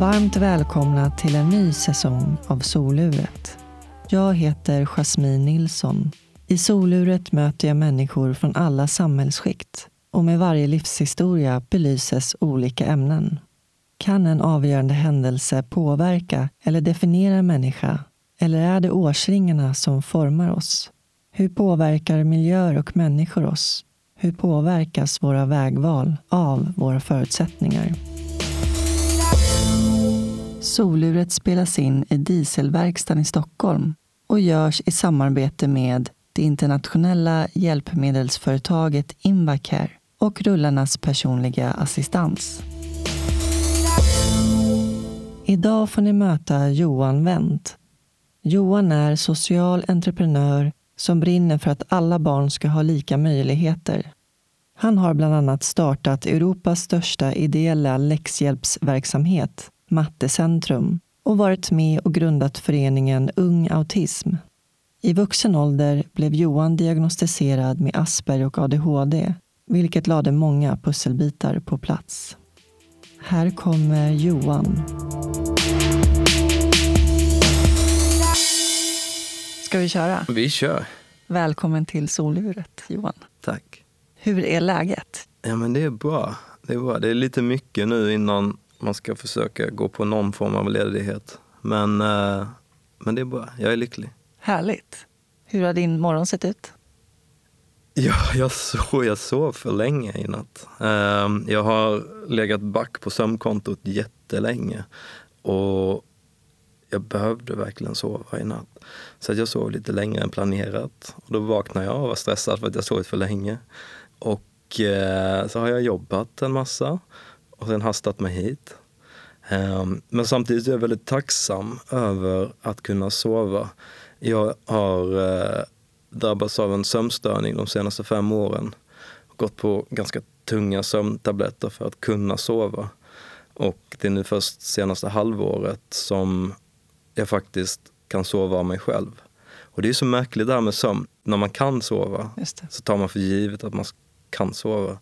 Varmt välkomna till en ny säsong av Soluret. Jag heter Jasmine Nilsson. I Soluret möter jag människor från alla samhällsskikt och med varje livshistoria belyses olika ämnen. Kan en avgörande händelse påverka eller definiera en människa? Eller är det årsringarna som formar oss? Hur påverkar miljöer och människor oss? Hur påverkas våra vägval av våra förutsättningar? Soluret spelas in i Dieselverkstan i Stockholm och görs i samarbete med det internationella hjälpmedelsföretaget Invacare och rullarnas personliga assistans. Idag får ni möta Johan Wendt. Johan är social entreprenör som brinner för att alla barn ska ha lika möjligheter. Han har bland annat startat Europas största ideella läxhjälpsverksamhet, Mattecentrum, och varit med och grundat föreningen Ung Autism. I vuxen ålder blev Johan diagnostiserad med Asperger och ADHD, vilket lade många pusselbitar på plats. Här kommer Johan. Ska vi köra? Vi kör. Välkommen till soluret, Johan. Tack. Hur är läget? Ja, men det är bra. Det är bra. Det är lite mycket nu innan man ska försöka gå på någon form av ledighet. Men, eh, men det är bra. Jag är lycklig. Härligt. Hur har din morgon sett ut? Ja, jag sov, jag sov för länge i natt. Eh, jag har legat back på sömnkontot jättelänge. Och jag behövde verkligen sova i natt. Så jag sov lite längre än planerat. Och då vaknade jag och var stressad för att jag sovit för länge. Och eh, så har jag jobbat en massa och sen hastat mig hit. Eh, men samtidigt är jag väldigt tacksam över att kunna sova. Jag har eh, drabbats av en sömnstörning de senaste fem åren. Gått på ganska tunga sömntabletter för att kunna sova. Och det är nu först senaste halvåret som jag faktiskt kan sova av mig själv. Och det är så märkligt det här med sömn. När man kan sova så tar man för givet att man kan sova.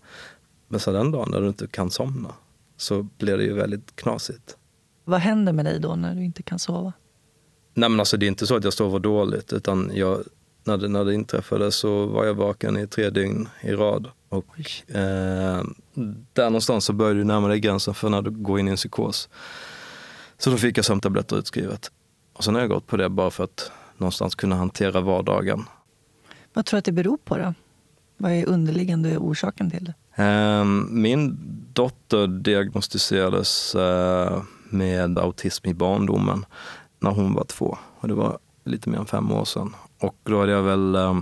Men så den dagen när du inte kan somna så blir det ju väldigt knasigt. Vad händer med dig då när du inte kan sova? Nej men alltså det är inte så att jag sover dåligt utan jag, när, det, när det inträffade så var jag vaken i tre dygn i rad. Och eh, där någonstans så började du närma dig gränsen för när du går in i en psykos. Så då fick jag sömntabletter utskrivet. Och sen har jag gått på det bara för att någonstans kunna hantera vardagen. Vad tror du att det beror på då? Vad är underliggande orsaken till det? Ehm, min dotter diagnostiserades eh, med autism i barndomen när hon var två. Och det var lite mer än fem år sedan. Och då hade jag väl eh,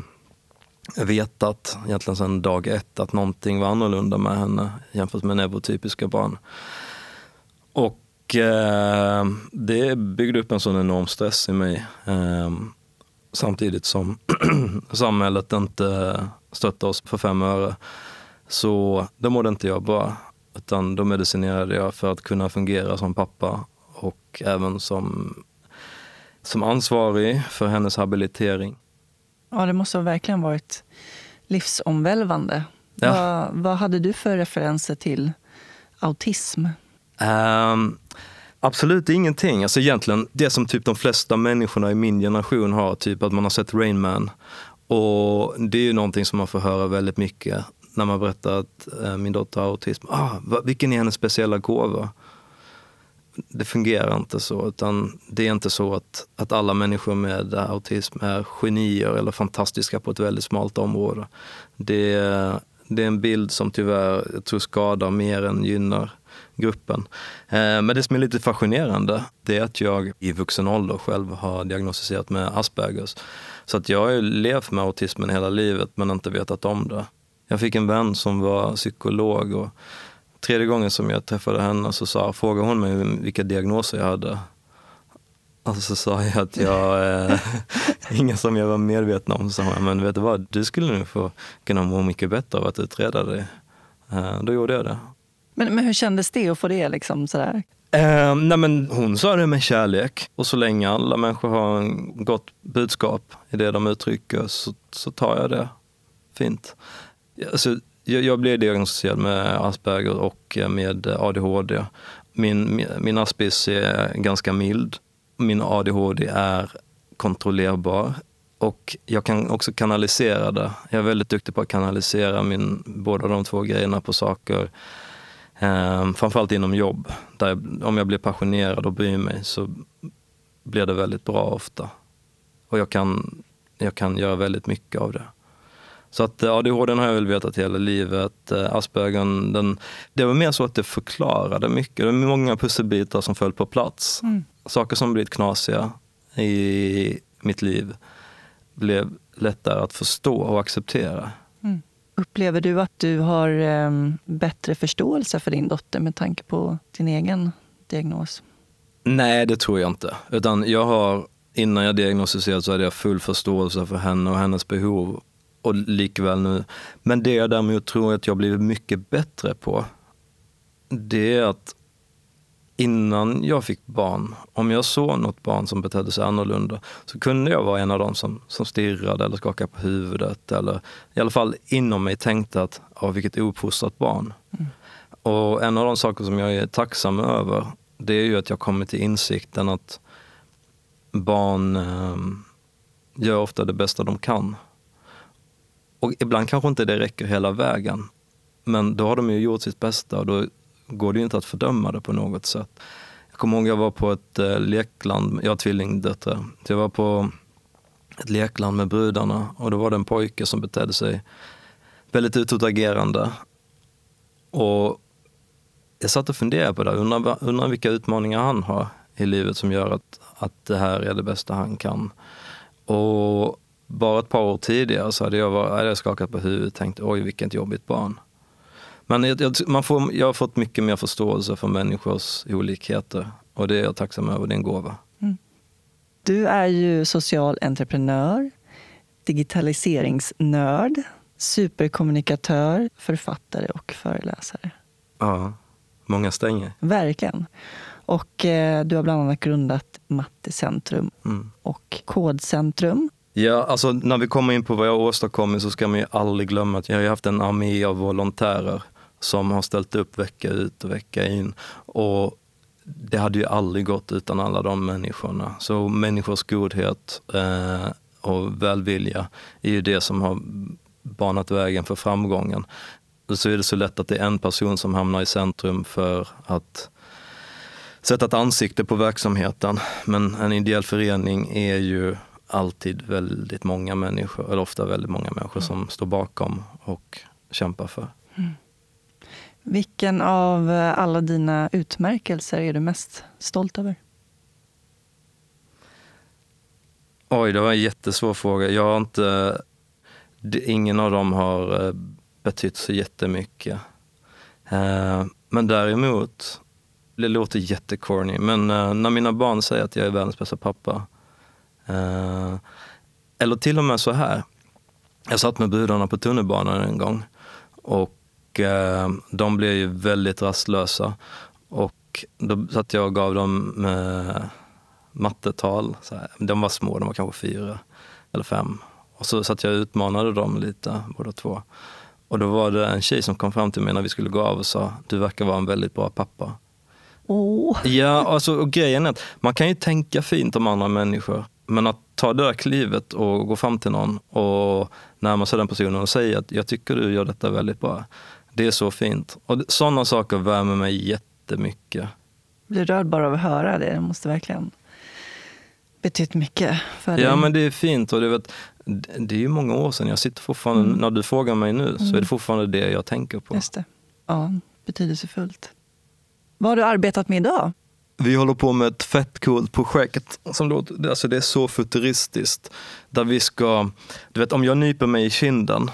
vetat egentligen sedan dag ett att någonting var annorlunda med henne jämfört med neurotypiska barn. Och och eh, det byggde upp en sån enorm stress i mig. Eh, samtidigt som samhället inte stöttade oss för fem öre. Så då mådde inte jag bra. Utan då medicinerade jag för att kunna fungera som pappa och även som, som ansvarig för hennes habilitering. Ja, det måste ha verkligen varit livsomvälvande. Ja. Vad, vad hade du för referenser till autism? Um, absolut ingenting. Alltså egentligen det som typ de flesta människorna i min generation har, typ att man har sett Rain Man. Och det är ju någonting som man får höra väldigt mycket när man berättar att eh, min dotter har autism. Ah, vilken är hennes speciella gåva? Det fungerar inte så, utan det är inte så att, att alla människor med autism är genier eller fantastiska på ett väldigt smalt område. Det, det är en bild som tyvärr jag tror skadar mer än gynnar gruppen. Eh, men det som är lite fascinerande, det är att jag i vuxen ålder själv har diagnostiserat med Aspergers. Så att jag har levt med autismen hela livet men inte vetat om det. Jag fick en vän som var psykolog och tredje gången som jag träffade henne så sa, frågade hon mig vilka diagnoser jag hade. Och så sa jag att jag, eh, inga som jag var medveten om, så sa hon, men vet du vad, du skulle nu få kunna må mycket bättre av att utreda dig. Eh, då gjorde jag det. Men, men hur kändes det att få det? Liksom, sådär? Eh, nej men hon sa det med kärlek och så länge alla människor har en gott budskap i det de uttrycker så, så tar jag det fint. Alltså, jag, jag blev diagnostiserad med Asperger och eh, med ADHD. Min, min Aspis är ganska mild. Min ADHD är kontrollerbar. Och jag kan också kanalisera det. Jag är väldigt duktig på att kanalisera min, båda de två grejerna på saker. Ehm, framförallt inom jobb. Där jag, om jag blir passionerad och bryr mig så blir det väldigt bra ofta. Och jag kan, jag kan göra väldigt mycket av det. Så att ADHD har jag väl vetat hela livet. Eh, Aspergern, den, det var mer så att det förklarade mycket. Det var många pusselbitar som föll på plats. Mm. Saker som blivit knasiga i mitt liv blev lättare att förstå och acceptera. Mm. Upplever du att du har um, bättre förståelse för din dotter med tanke på din egen diagnos? Nej, det tror jag inte. Utan jag har, innan jag diagnostiserades så hade jag full förståelse för henne och hennes behov. Och likväl nu. Men det jag däremot tror att jag blivit mycket bättre på, det är att innan jag fick barn, om jag såg något barn som betedde sig annorlunda, så kunde jag vara en av dem som, som stirrade eller skakade på huvudet. Eller i alla fall inom mig tänkte att, ja, vilket ouppfostrat barn. Mm. Och en av de saker som jag är tacksam över, det är ju att jag kommit till insikten att barn eh, gör ofta det bästa de kan. Och ibland kanske inte det räcker hela vägen. Men då har de ju gjort sitt bästa och då går det ju inte att fördöma det på något sätt. Jag kommer ihåg jag var på ett eh, lekland, jag har tvillingdöttrar, jag var på ett lekland med brudarna och då var det en pojke som betedde sig väldigt utåtagerande. Och jag satt och funderade på det, undrar, undrar vilka utmaningar han har i livet som gör att, att det här är det bästa han kan. Och bara ett par år tidigare så hade jag, var, hade jag skakat på huvudet och tänkt oj vilket jobbigt barn. Men jag, man får, jag har fått mycket mer förståelse för människors olikheter och det är jag tacksam över, det är en gåva. Mm. Du är ju social entreprenör, digitaliseringsnörd, superkommunikatör, författare och föreläsare. Ja, många stänger. Verkligen. Och eh, du har bland annat grundat Mattecentrum mm. och Kodcentrum Ja, alltså när vi kommer in på vad jag åstadkommit så ska man ju aldrig glömma att jag har haft en armé av volontärer som har ställt upp vecka ut och vecka in. Och det hade ju aldrig gått utan alla de människorna. Så människors godhet eh, och välvilja är ju det som har banat vägen för framgången. Så är det så lätt att det är en person som hamnar i centrum för att sätta ett ansikte på verksamheten. Men en ideell förening är ju alltid väldigt många människor, eller ofta väldigt många människor mm. som står bakom och kämpar för. Mm. Vilken av alla dina utmärkelser är du mest stolt över? Oj, det var en jättesvår fråga. Jag har inte... Ingen av dem har eh, betytt så jättemycket. Eh, men däremot, det låter jättecorny, men eh, när mina barn säger att jag är världens bästa pappa, eller till och med så här. Jag satt med budarna på tunnelbanan en gång och eh, de blev ju väldigt rastlösa. Och då satt jag och gav dem eh, mattetal. De var små, de var kanske fyra eller fem. Och så satt jag och utmanade dem lite, båda två. Och då var det en tjej som kom fram till mig när vi skulle gå av och sa, du verkar vara en väldigt bra pappa. Oh. Ja, alltså, och grejen är att man kan ju tänka fint om andra människor. Men att ta det klivet och gå fram till någon och närma sig den personen och säga att jag tycker du gör detta väldigt bra. Det är så fint. Och sådana saker värmer mig jättemycket. Blir rörd bara av att höra det. Det måste verkligen betytt mycket för dig. Ja, men det är fint. Och det, vet, det är ju många år sedan. Jag sitter fortfarande, mm. när du frågar mig nu, mm. så är det mm. fortfarande det jag tänker på. Just det. Ja, betydelsefullt. Vad har du arbetat med idag? Vi håller på med ett fett coolt projekt. Som låter, alltså det är så futuristiskt. Där vi ska, du vet om jag nyper mig i kinden,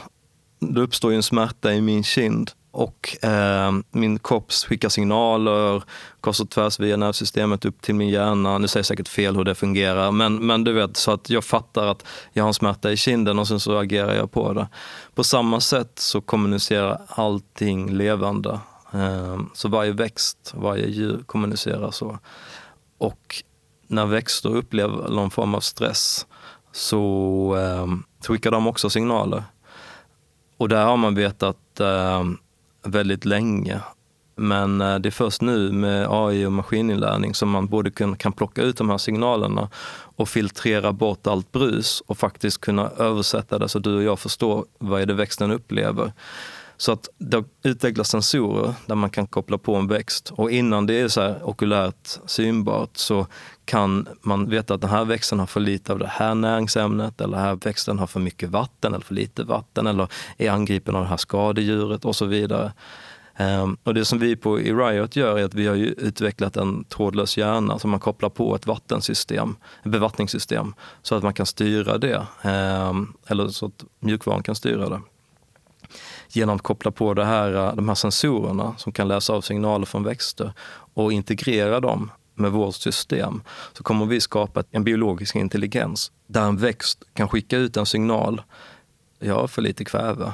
då uppstår ju en smärta i min kind. Och eh, min kropp skickar signaler kors och tvärs via nervsystemet upp till min hjärna. Nu säger jag säkert fel hur det fungerar, men, men du vet så att jag fattar att jag har en smärta i kinden och sen så agerar jag på det. På samma sätt så kommunicerar allting levande Ehm, så varje växt, varje djur kommunicerar så. Och när växter upplever någon form av stress så eh, skickar de också signaler. Och där har man vetat eh, väldigt länge Men eh, det är först nu med AI och maskininlärning som man både kan, kan plocka ut de här signalerna och filtrera bort allt brus och faktiskt kunna översätta det så du och jag förstår vad är det växten upplever. Så att det utvecklas sensorer där man kan koppla på en växt och innan det är så här okulärt synbart så kan man veta att den här växten har för lite av det här näringsämnet eller den här växten har för mycket vatten eller för lite vatten eller är angripen av det här skadedjuret och så vidare. Ehm, och det som vi på i Riot gör är att vi har utvecklat en trådlös hjärna som man kopplar på ett vattensystem, ett bevattningssystem, så att man kan styra det. Ehm, eller så att mjukvaran kan styra det genom att koppla på det här, eh, de här sensorerna som kan läsa av signaler från växter och integrera dem med vårt system så kommer vi skapa en biologisk intelligens där en växt kan skicka ut en signal, Jag har för lite kväve.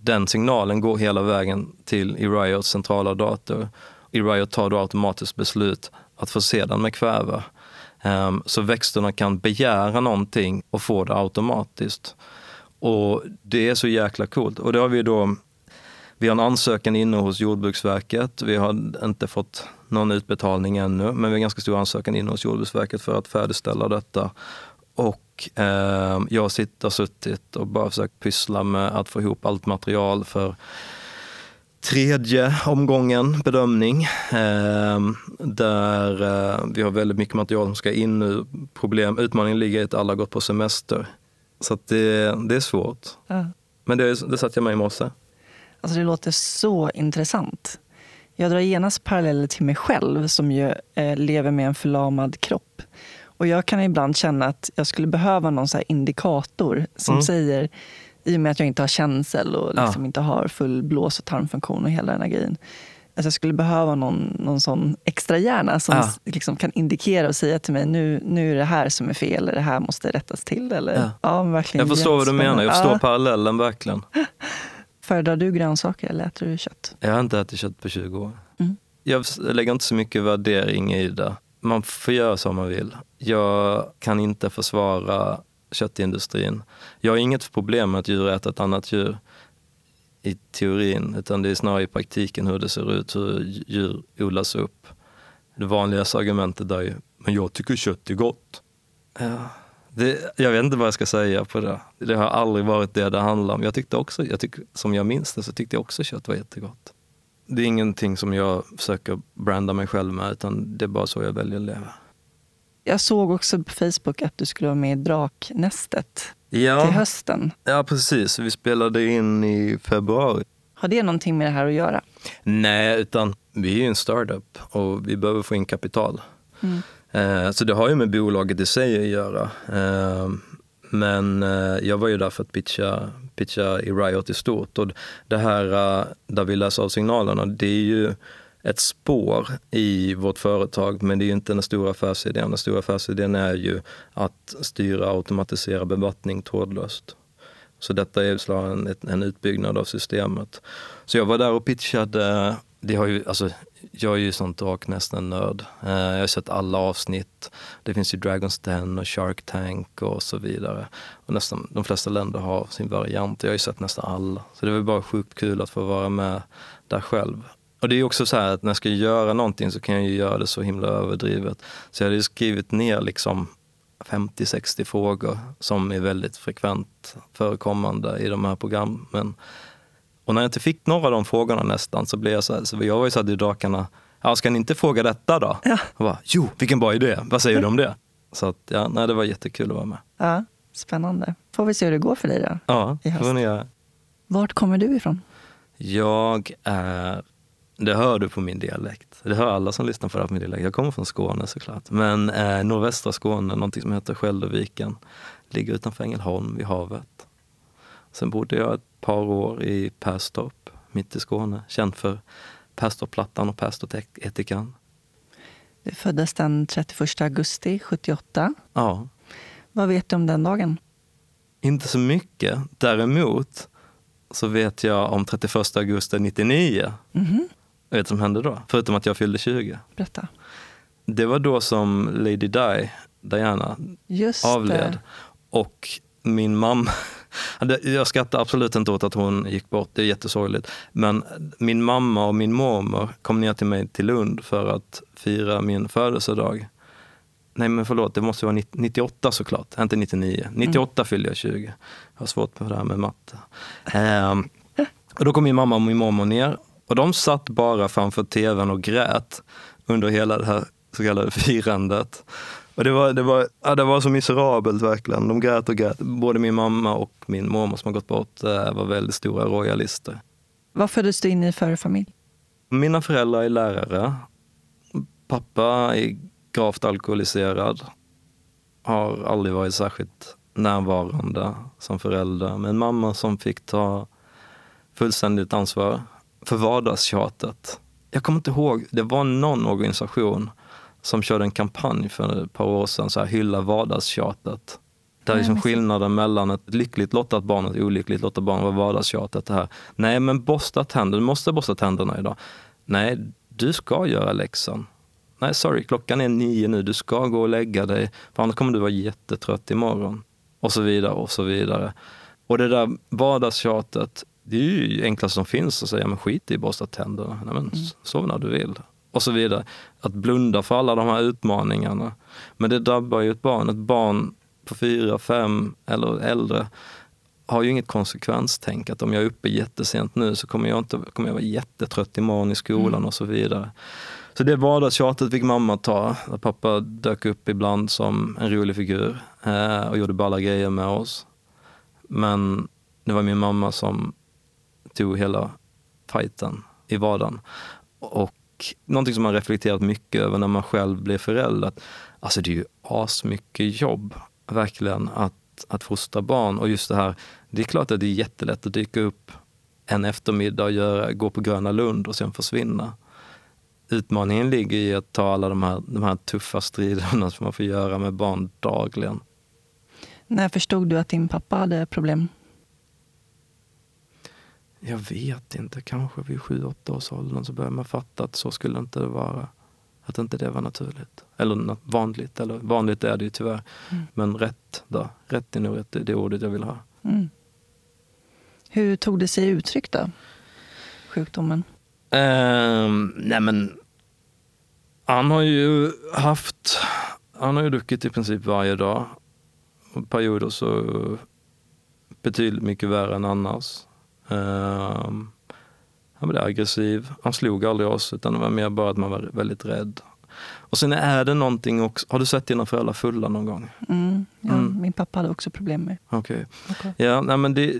Den signalen går hela vägen till Eriots centrala dator. Eriot tar då automatiskt beslut att förse den med kväve. Ehm, så växterna kan begära någonting och få det automatiskt. Och det är så jäkla coolt. Och det har vi då vi har en ansökan inne hos Jordbruksverket. Vi har inte fått någon utbetalning ännu, men vi har en ganska stor ansökan inne hos Jordbruksverket för att färdigställa detta. Och eh, jag har suttit och bara försökt pyssla med att få ihop allt material för tredje omgången bedömning. Eh, där eh, vi har väldigt mycket material som ska in nu. Problem, utmaningen ligger i att alla har gått på semester. Så det, det är svårt. Ja. Men det, det satte jag med i morse. Alltså det låter så intressant. Jag drar genast paralleller till mig själv som ju eh, lever med en förlamad kropp. Och jag kan ibland känna att jag skulle behöva någon så indikator som mm. säger, i och med att jag inte har känsel och liksom ja. inte har full blås och tarmfunktion och hela den här grejen. Alltså jag skulle behöva någon, någon sån extra hjärna som ja. liksom kan indikera och säga till mig nu, nu är det här som är fel, eller det här måste rättas till. Eller, ja. Ja, verkligen jag förstår vad du menar, jag förstår parallellen verkligen. Föredrar du grönsaker eller äter du kött? Jag har inte ätit kött på 20 år. Mm. Jag lägger inte så mycket värdering i det. Man får göra som man vill. Jag kan inte försvara köttindustrin. Jag har inget problem med att djur äter ett annat djur i teorin, utan det är snarare i praktiken hur det ser ut, hur djur odlas upp. Det vanligaste argumentet är ju, men jag tycker kött är gott. Ja. Det, jag vet inte vad jag ska säga på det. Det har aldrig varit det det handlar om. Jag tyckte också, jag tyck, som jag minns det så tyckte jag också kött var jättegott. Det är ingenting som jag försöker branda mig själv med utan det är bara så jag väljer att leva. Jag såg också på Facebook att du skulle vara med i Draknästet ja. till hösten. Ja precis, vi spelade in i februari. Har det någonting med det här att göra? Nej, utan vi är ju en startup och vi behöver få in kapital. Mm. Eh, så det har ju med bolaget i sig att göra. Eh, men eh, jag var ju där för att pitcha, pitcha i Riot i stort. Och det här där vi läser av signalerna, det är ju ett spår i vårt företag, men det är ju inte den stora affärsidén. Den stora affärsidén är ju att styra och automatisera bevattning trådlöst. Så detta är en, en utbyggnad av systemet. Så jag var där och pitchade det har ju, alltså, jag är ju sånt Draknästen-nörd. Eh, jag har sett alla avsnitt. Det finns ju Dragons Den och Shark Tank och så vidare. Och nästan, de flesta länder har sin variant. Jag har ju sett nästan alla. Så det var bara sjukt kul att få vara med där själv. Och det är också så här att när jag ska göra någonting så kan jag ju göra det så himla överdrivet. Så jag hade skrivit ner liksom 50-60 frågor som är väldigt frekvent förekommande i de här programmen. Och när jag inte fick några av de frågorna nästan så blev jag så här, så jag var ju så här i drakarna, ja ska ni inte fråga detta då? Ja. Bara, jo, vilken bra idé, vad säger du om det? Så att, ja, nej, det var jättekul att vara med. Ja, spännande. Får vi se hur det går för dig då? Ja, det får ni göra. Vart kommer du ifrån? Jag är, det hör du på min dialekt. Det hör alla som lyssnar på det här på min dialekt. Jag kommer från Skåne såklart. Men eh, nordvästra Skåne, någonting som heter Skälderviken. Ligger utanför Ängelholm vid havet. Sen bodde jag ett par år i Perstorp, mitt i Skåne. Känd för Perstorpplattan och Perstorp-etikan. Du föddes den 31 augusti 78. Ja. Vad vet du om den dagen? Inte så mycket. Däremot så vet jag om 31 augusti 99. Mm -hmm. Vet du som hände då? Förutom att jag fyllde 20. Berätta. Det var då som Lady Di, Diana, Just avled. Det. Och min mamma Jag skrattar absolut inte åt att hon gick bort, det är jättesorgligt. Men min mamma och min mormor kom ner till mig till Lund för att fira min födelsedag. Nej men förlåt, det måste vara 98 såklart, inte 99. 98 mm. fyllde jag 20. Jag har svårt med det här med matte. Ehm, och då kom min mamma och min mormor ner och de satt bara framför tvn och grät under hela det här så kallade firandet. Och det var, det, var, ja, det var så miserabelt verkligen. De grät och grät. Både min mamma och min mormor som har gått bort eh, var väldigt stora royalister. Vad föddes du in i för familj? Mina föräldrar är lärare. Pappa är gravt alkoholiserad. Har aldrig varit särskilt närvarande som förälder. Men mamma som fick ta fullständigt ansvar för vardagstjatet. Jag kommer inte ihåg, det var någon organisation som körde en kampanj för ett par år sedan, så här, hylla vardagstjatet. Där liksom skillnaden mellan ett lyckligt lottat barn och ett olyckligt lottat barn var vardagstjatet. Det här. Nej, men borsta tänderna, du måste borsta tänderna idag. Nej, du ska göra läxan. Nej, sorry, klockan är nio nu, du ska gå och lägga dig, för annars kommer du vara jättetrött imorgon. Och så vidare och så vidare. Och det där vardagstjatet, det är ju enklast som finns att säga, men skit i borsta tänderna. Nej, men mm. sov när du vill och så vidare. Att blunda för alla de här utmaningarna. Men det drabbar ju ett barn. Ett barn på fyra, fem eller äldre har ju inget konsekvenstänk. Att om jag är uppe jättesent nu så kommer jag, inte, kommer jag vara jättetrött imorgon i skolan mm. och så vidare. Så det vardagstjatet fick mamma ta. Pappa dök upp ibland som en rolig figur eh, och gjorde balla grejer med oss. Men det var min mamma som tog hela fighten i vardagen. Och någonting som man reflekterat mycket över när man själv blev förälder. Alltså det är ju asmycket jobb, verkligen, att, att fostra barn. Och just det här, det är klart att det är jättelätt att dyka upp en eftermiddag och göra, gå på Gröna Lund och sen försvinna. Utmaningen ligger i att ta alla de här, de här tuffa striderna som man får göra med barn dagligen. När förstod du att din pappa hade problem? Jag vet inte, kanske vid sju, åtta års åldern så börjar man fatta att så skulle inte det vara. Att inte det var naturligt. Eller vanligt, eller vanligt är det ju tyvärr. Mm. Men rätt då. Rätt är nog rätt, det ordet jag vill ha. Mm. Hur tog det sig uttryck då? Sjukdomen? Um, nej men, han har ju haft, han har ju druckit i princip varje dag. Och perioder så betydligt mycket värre än annars. Han blev aggressiv. Han slog aldrig oss, utan det var mer bara att man var väldigt rädd. Och sen är det någonting också. Har du sett dina föräldrar fulla någon gång? Mm, ja, mm. Min pappa hade också problem med. Okay. okay. Ja, nej, men det,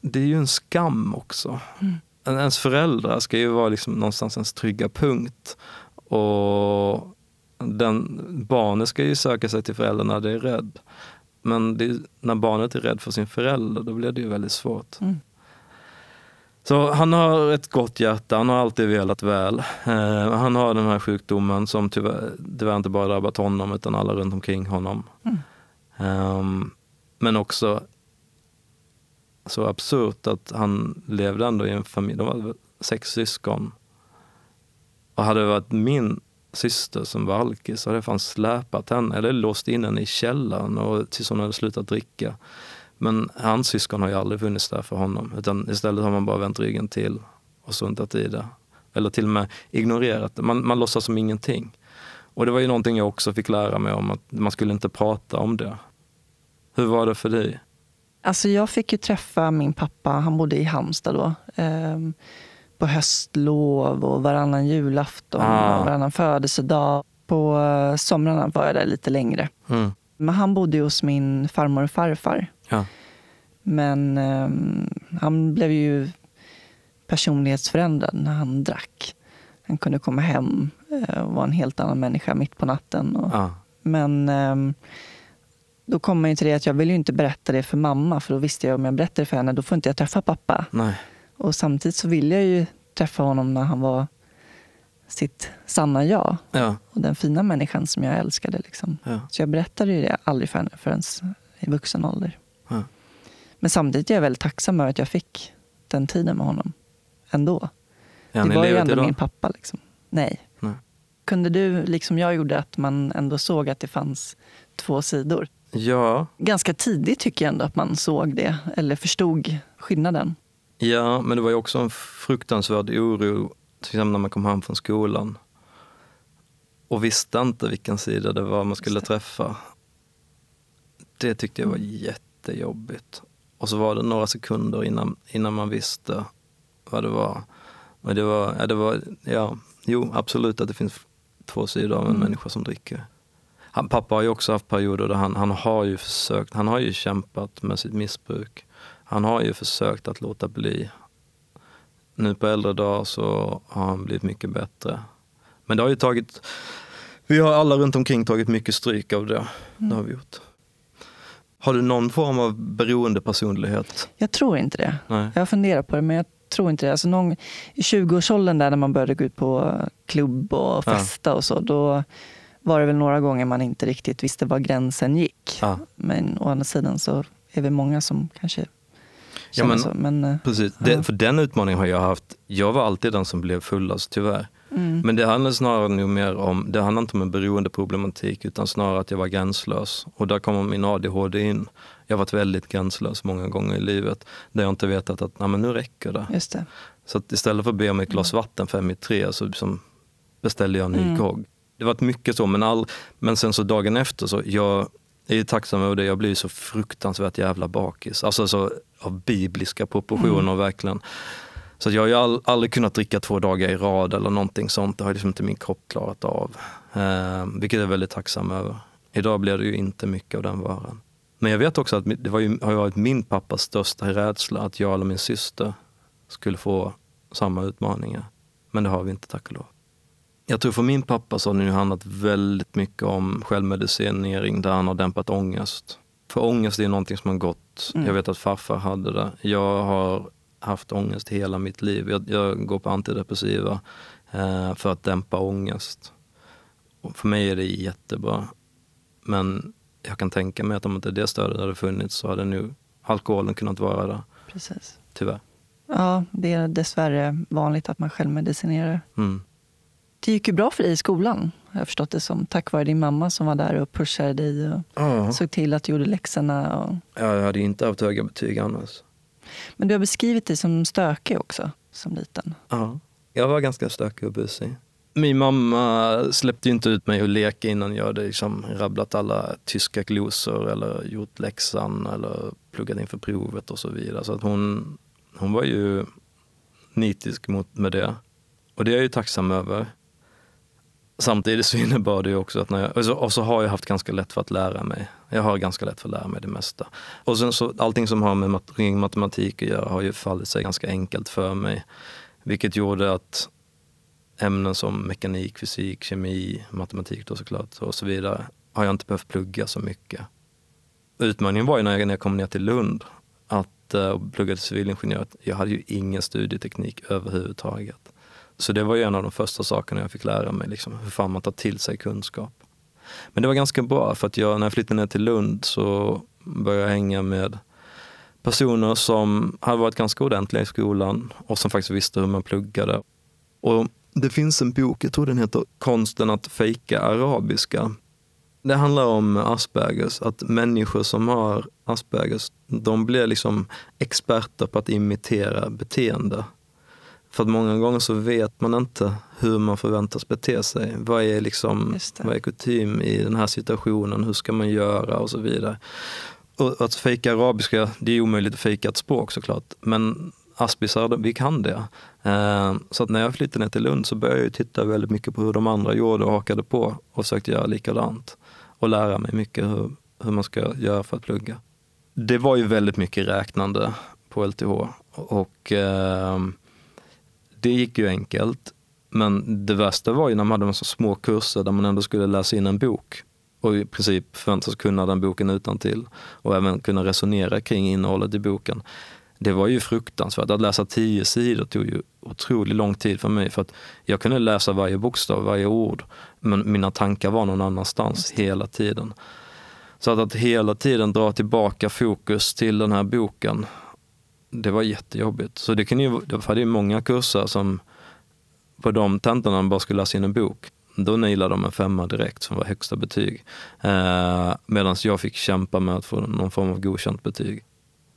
det är ju en skam också. Mm. Ens föräldrar ska ju vara liksom någonstans ens trygga punkt. Och den, barnet ska ju söka sig till föräldrarna när det är rädd. Men det, när barnet är rädd för sin förälder, då blir det ju väldigt svårt. Mm. Så han har ett gott hjärta, han har alltid velat väl. Eh, han har den här sjukdomen som tyvärr, tyvärr inte bara drabbat honom utan alla runt omkring honom. Mm. Um, men också så absurt att han levde ändå i en familj, de var sex syskon. Och hade det varit min syster som var alkis så hade jag fan släpat henne eller låst in henne i källaren och, tills hon hade slutat dricka. Men hans syskon har ju aldrig funnits där för honom. Utan istället har man bara vänt ryggen till och struntat i det. Eller till och med ignorerat det. Man, man låtsas som ingenting. Och det var ju någonting jag också fick lära mig om, att man skulle inte prata om det. Hur var det för dig? Alltså jag fick ju träffa min pappa, han bodde i Halmstad då. Eh, på höstlov och varannan julafton ah. och varannan födelsedag. På eh, somrarna var jag där lite längre. Mm. Men han bodde hos min farmor och farfar. Ja. Men um, han blev ju personlighetsförändrad när han drack. Han kunde komma hem uh, och vara en helt annan människa mitt på natten. Och, ja. Men um, då kom man ju till det att jag ville inte berätta det för mamma. För då visste jag om jag berättade det för henne, då får inte jag träffa pappa. Nej. Och samtidigt så ville jag ju träffa honom när han var sitt sanna jag. Ja. Och den fina människan som jag älskade. Liksom. Ja. Så jag berättade ju det aldrig för henne förrän i vuxen ålder. Men samtidigt är jag väldigt tacksam över att jag fick den tiden med honom. Ändå. Ja, det var ju ändå idag? min pappa. Liksom. Nej. Nej. Kunde du, liksom jag gjorde, att man ändå såg att det fanns två sidor? Ja, Ganska tidigt tycker jag ändå att man såg det, eller förstod skillnaden. ja, men det var ju också en fruktansvärd oro, till exempel när man kom hem från skolan och visste inte vilken sida det var man skulle träffa. Det tyckte jag var jättejobbigt. Och så var det några sekunder innan, innan man visste vad det var. Men det var, ja, det var, ja, jo absolut att det finns två sidor av en Mm. människa som dricker. Han, pappa har ju också haft perioder där han, han har ju försökt, han har ju kämpat med sitt missbruk. Han har ju försökt att låta bli. Nu på äldre dagar så har han blivit mycket bättre. Men det har ju tagit, vi har alla runt omkring tagit mycket stryk av det. Det har vi gjort. Har du någon form av beroendepersonlighet? Jag tror inte det. Nej. Jag funderar på det, men jag tror inte det. Alltså någon, I 20-årsåldern där när man började gå ut på klubb och Ja. festa och så, då var det väl några gånger man inte riktigt visste var gränsen gick. Ja. Men å andra sidan så är det många som kanske känner men- så. Men, eh, Precis, Ja. det, för den utmaningen har jag haft. Jag var alltid den som blev fullast tyvärr. Mm, Men det handlar snarare nog mer om, det handlar inte om en beroendeproblematik utan snarare att jag var gränslös. Och där kommer min ADHD in. Jag har varit väldigt gränslös många gånger i livet där jag inte vetat att Nej, men nu räcker det. just det. Så att istället för att be om ett glas vatten fem i tre så liksom beställde jag en ny Mm. grogg. Det var mycket så, men, all, men sen så dagen efter så, jag är ju tacksam över det, jag blir så fruktansvärt jävla bakis. Alltså så av bibliska proportioner verkligen. Så jag har ju all, aldrig kunnat dricka två dagar i rad eller någonting sånt. Det har liksom inte min kropp klarat av. Eh, vilket jag är väldigt tacksam över. Idag blir det ju inte mycket av den varan. Men jag vet också att det ju, har varit min pappas största rädsla att jag eller min syster skulle få samma utmaningar. Men det har vi inte tack och lov. Jag tror för min pappa så har det nu handlat väldigt mycket om självmedicinering där han har dämpat ångest. För ångest är någonting som har gått, Mm. jag vet att farfar hade det. Jag har haft ångest hela mitt liv. Jag, jag går på antidepressiva eh, för att dämpa ångest. Och för mig är det jättebra. Men jag kan tänka mig att om inte det stödet hade funnits så hade nu alkoholen kunnat vara där, Precis. tyvärr. Ja, det är dessvärre vanligt att man självmedicinerar. Mm. Det gick ju bra för dig i skolan, har jag förstått det som. Tack vare din mamma som var där och pushade dig och Ja. såg till att du gjorde läxorna. Och... Jag hade inte haft höga betyg annars. Men du har beskrivit dig som stökig också, som liten. Ja. Jag var ganska stökig och busig. Min mamma släppte ju inte ut mig att leka innan jag hade liksom rabblat alla tyska glosor eller gjort läxan eller pluggat inför provet och så vidare. Så att hon, hon var ju nitisk mot, med det. Och det är jag ju tacksam över. Samtidigt så innebar det ju också att när jag, och så, och så har jag haft ganska lätt för att lära mig. Jag har ganska lätt för att lära mig det mesta. Och sen så allting som har med mat, matematik att göra har ju fallit sig ganska enkelt för mig. Vilket gjorde att ämnen som mekanik, fysik, kemi, matematik då såklart och så vidare har jag inte behövt plugga så mycket. Utmaningen var ju när jag, när jag kom ner till Lund att, eh, och pluggade till civilingenjör. att Jag hade ju ingen studieteknik överhuvudtaget. Så det var ju en av de första sakerna jag fick lära mig, liksom, hur fan man tar till sig kunskap. Men det var ganska bra för att jag, när jag flyttade ner till Lund så började jag hänga med personer som hade varit ganska ordentliga i skolan och som faktiskt visste hur man pluggade. Och det finns en bok, jag tror den heter Konsten att fejka arabiska. Det handlar om Aspergers, att människor som har Aspergers, de blir liksom experter på att imitera beteende. För att många gånger så vet man inte hur man förväntas bete sig. Vad är, liksom, vad är kutym i den här situationen? Hur ska man göra? Och så vidare. Och att fejka arabiska, det är omöjligt att fejka ett språk såklart. Men aspisar, vi kan det. Eh, Så att när jag flyttade ner till Lund så började jag titta väldigt mycket på hur de andra gjorde och hakade på och försökte göra likadant. Och lära mig mycket hur, hur man ska göra för att plugga. Det var ju väldigt mycket räknande på LTH och eh, det gick ju enkelt. Men det värsta var ju när man hade så små kurser där man ändå skulle läsa in en bok och i princip förväntas kunna den boken utan till och även kunna resonera kring innehållet i boken. Det var ju fruktansvärt. Att läsa tio sidor tog ju otroligt lång tid för mig för att jag kunde läsa varje bokstav, varje ord, men mina tankar var någon annanstans hela tiden. Så att, att hela tiden dra tillbaka fokus till den här boken, det var jättejobbigt. Så det, kunde ju, det hade ju många kurser som på de tentorna man bara skulle läsa in en bok. då nailade de en femma direkt som var högsta betyg. Eh, Medan jag fick kämpa med att få någon form av godkänt betyg.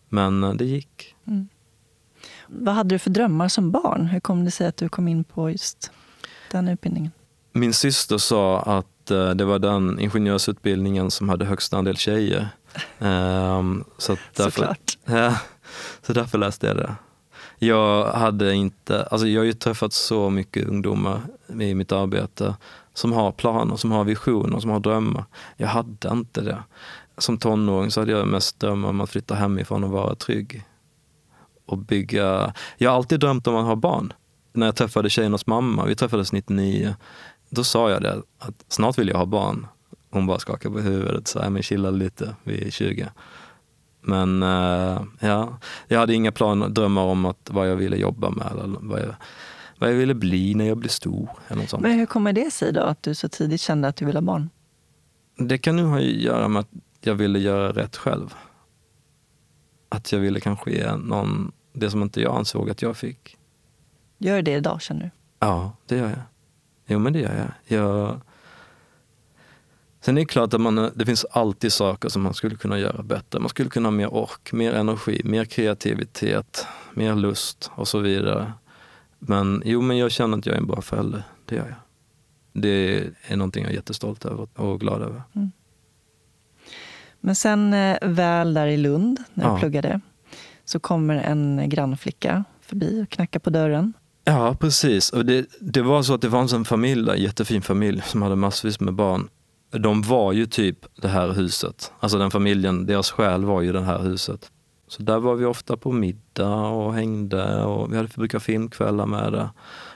Men eh, det gick. Mm. Vad hade du för drömmar som barn? Hur kom det sig att du kom in på just den utbildningen? Min syster sa att eh, det var den ingenjörsutbildningen som hade högst andel tjejer. Um, så därför, Såklart. Så därför läste jag det. Jag hade inte, alltså jag har ju träffat så mycket ungdomar i mitt arbete som har planer, som har visioner, som har drömmar. Jag hade inte det. Som tonåring så hade jag mest drömmar om att flytta hemifrån och vara trygg. Och bygga... Jag har alltid drömt om att ha barn. När jag träffade tjejernas mamma, vi träffades 99, då sa jag det, att snart vill jag ha barn. Hon bara skakade på huvudet och sa, men chilla lite, vi är 20. Men uh, ja, jag hade inga planer, drömmar om att vad jag ville jobba med eller vad jag, vad jag ville bli när jag blev stor. Eller något sånt. Men hur kommer det sig då, att du så tidigt kände att du ville ha barn? Det kan nog ha att göra med att jag ville göra rätt själv. Att jag ville kanske ge någon det som inte jag ansåg att jag fick. Gör det idag, känner du? Ja, det gör jag. Jo, men det gör jag. jag Sen är det klart att man, det finns alltid saker som man skulle kunna göra bättre. Man skulle kunna ha mer ork, mer energi, mer kreativitet, mer lust och så vidare. Men jo, men jag känner att jag är en bra förälder. Det gör jag. Det är någonting jag är jättestolt över och glad över. Mm. Men sen eh, väl där i Lund, när jag pluggade, så kommer en grannflicka förbi och knackar på dörren. Ja, precis. Och det, det var så att det fanns en familj, en jättefin familj, som hade massvis med barn de var ju typ det här huset. Alltså den familjen, deras själ var ju det här huset. Så där var vi ofta på middag och hängde och vi hade brukat filmkvällar med det.